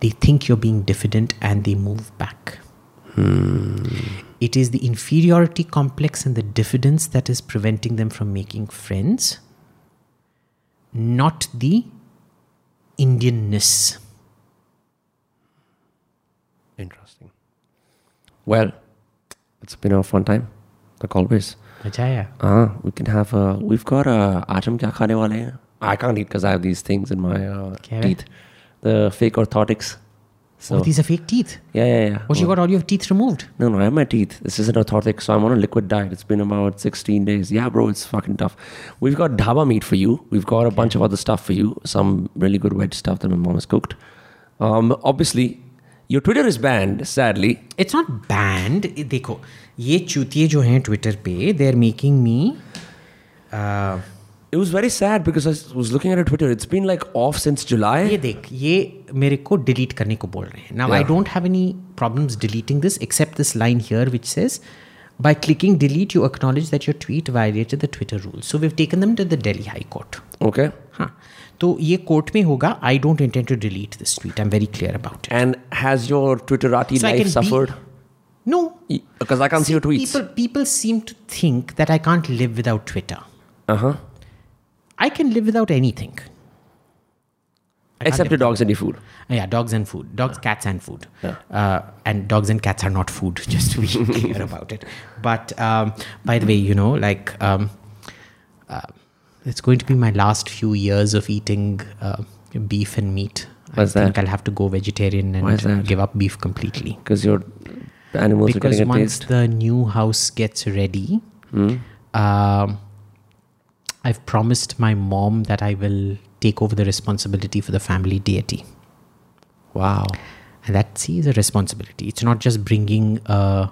they think you're being diffident and they move back. It is the inferiority complex and the diffidence that is preventing them from making friends, not the Indianness. Interesting. Well, it's been a fun time, like always. Ajaya. Uh, we can have a. We've got a. Kya khane wale hain? I can't eat because I have these things in my uh, teeth. The fake orthotics. So oh, these are fake teeth. yeah, yeah, yeah. Oh, you got all your teeth removed. No, no, I have my teeth. This is an orthotic, so I'm on a liquid diet. It's been about 16 days. Yeah, bro, it's fucking tough. We've got dhaba meat for you. We've got a bunch of other stuff for you. Some really good veg stuff that my mom has cooked. Um, obviously, your Twitter is banned, sadly. It's not band देखो ये चूतिए जो हैं Twitter पे they are making me It was very sad because I was looking at her Twitter. It's been like off since July. ये देख ये मेरे को डिलीट करने को बोल रहे हैं now I Yeah. Don't have any problems deleting this except this line here which says by clicking delete you acknowledge that your tweet violated the twitter rules so we've taken them to the delhi high court Okay. हाँ तो ये court में होगा I don't intend to delete this tweet I am very clear about it And has your Twitterati So I life can be- suffered? No Because I can't see your tweets. people people seem to think that i can't live without twitter Uh huh. i can live without anything I Except your dogs and your food. Yeah, dogs and food. Dogs, cats, and food. Uh, and dogs and cats are not food, *laughs* just to be *laughs* clear about it. But um, by the way, you know, like um, uh, It's going to be my last few years of eating uh, beef and meat. Why's I think that? I'll have to go vegetarian and give up beef completely. Because your animals are Because getting a once the new house gets ready, Hmm? um, I've promised my mom that I will take over the responsibility for the family deity. Wow. And that see is a responsibility. It's not just bringing a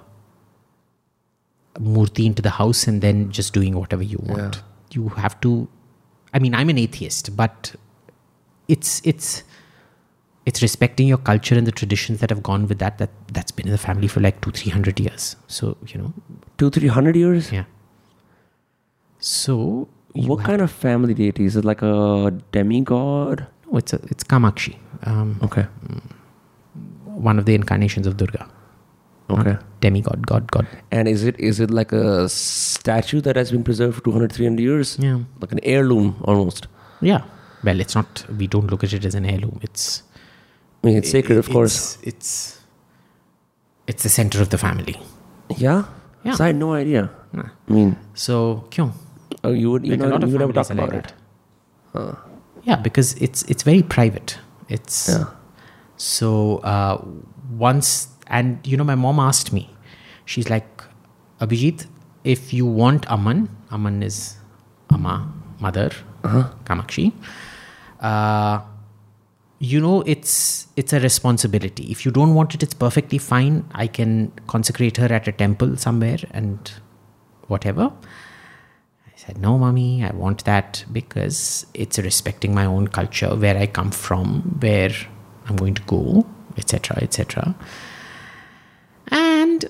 murti into the house and then just doing whatever you want. You have to. I mean, I'm an atheist, but it's it's it's respecting your culture and the traditions that have gone with that. That that's been in the family for like two three hundred years. So you know, Two, three hundred years? yeah. So What have- kind of family deity? Is it like a demigod? No, it's a, it's Kamakshi, um, Okay. one of the incarnations of Durga. Okay. demigod, god, god. And is it is it like a statue that has been preserved for 200, 300 years? Yeah. Like an heirloom almost. Yeah. Well, it's not. We don't look at it as an heirloom. It's I mean, it's sacred, of course. It's, it's it's the center of the family. Yeah? Yeah. So I had no idea. Nah. I mean, So, kyun? Oh, you would, you know, you would never talk about like it. that. Yeah, because it's it's very private. It's Yeah. so uh, once and you know my mom asked me, she's like, Abhijit, if you want Aman, Aman is Ama, mother, Kamakshi. Uh, you know it's it's a responsibility. If you don't want it, it's perfectly fine. I can consecrate her at a temple somewhere and whatever. Said, No, mommy, I want that because it's respecting my own culture, where I come from, where I'm going to go, etc., etc. And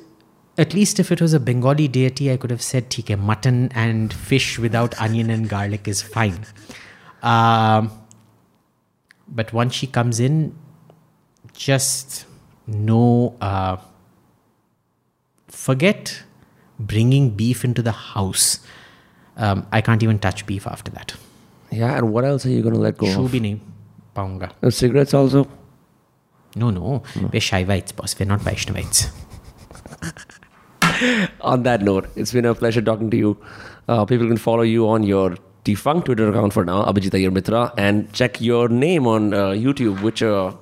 at least if it was a Bengali deity, I could have said, "Theek mutton and fish without onion and garlic is fine. Um, but once she comes in, just no, uh, forget bringing beef into the house. Um, I can't even touch beef after that. Yeah, and what else are you going to let go Shoo of? bhi paunga. Uh, cigarettes also? No, no, we're Shaivites, boss. We're not Vaishnavites. *laughs* On that note, it's been a pleasure talking to you. Uh, people can follow you on your defunct Twitter account for now, Abhijit Iyer Mitra, and check your name on uh, YouTube, which, uh,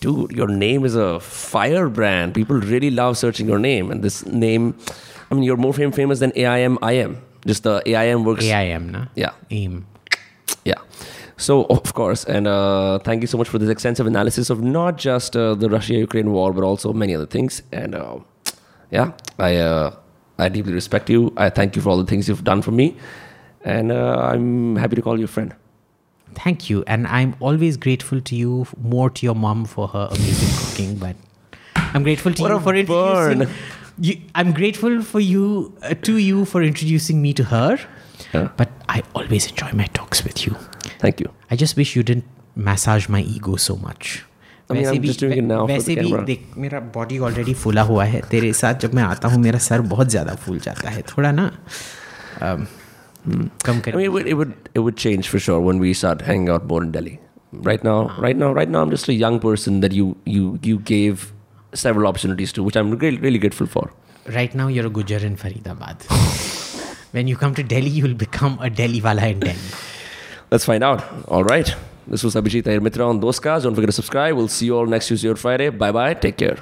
dude, your name is a firebrand. People really love searching your name. And this name, I mean, you're more fam- famous than AIMIM. Just the AIM works. AIM, na? Yeah. AIM. Yeah. So, of course, and uh, thank you so much for this extensive analysis of not just uh, the Russia Ukraine war, but also many other things. And uh, yeah, I, uh, I deeply respect you. I thank you for all the things you've done for me. And uh, I'm happy to call you a friend. Thank you. And I'm always grateful to you, more to your mom for her amazing cooking, but I'm grateful to What you for introducing burn. You, I'm grateful for you, uh, to you for introducing me to her. Yeah. But I always enjoy my talks with you. Thank you. I just wish you didn't massage my ego so much. I mean, वैसे I'm भी just doing it now for the वैसे भी camera. देख मेरा body already फूला हुआ है तेरे साथ जब मैं आता हूँ मेरा सर बहुत ज़्यादा फूल जाता है थोड़ा ना um, कम I कर mean, it would, it would it would change for sure when we start hanging out more in Delhi. Right now, right now, right now, I'm just a young person that you you you gave several opportunities to, which I'm really really grateful for. Right now, you're a Gujar in Faridabad. *laughs* when you come to Delhi, you'll become a Delhi wala in Delhi. Let's find out. All right. This was Abhijit Mitra on those cars. Don't forget to subscribe. We'll see you all next Tuesday or Friday. Bye bye. Take care.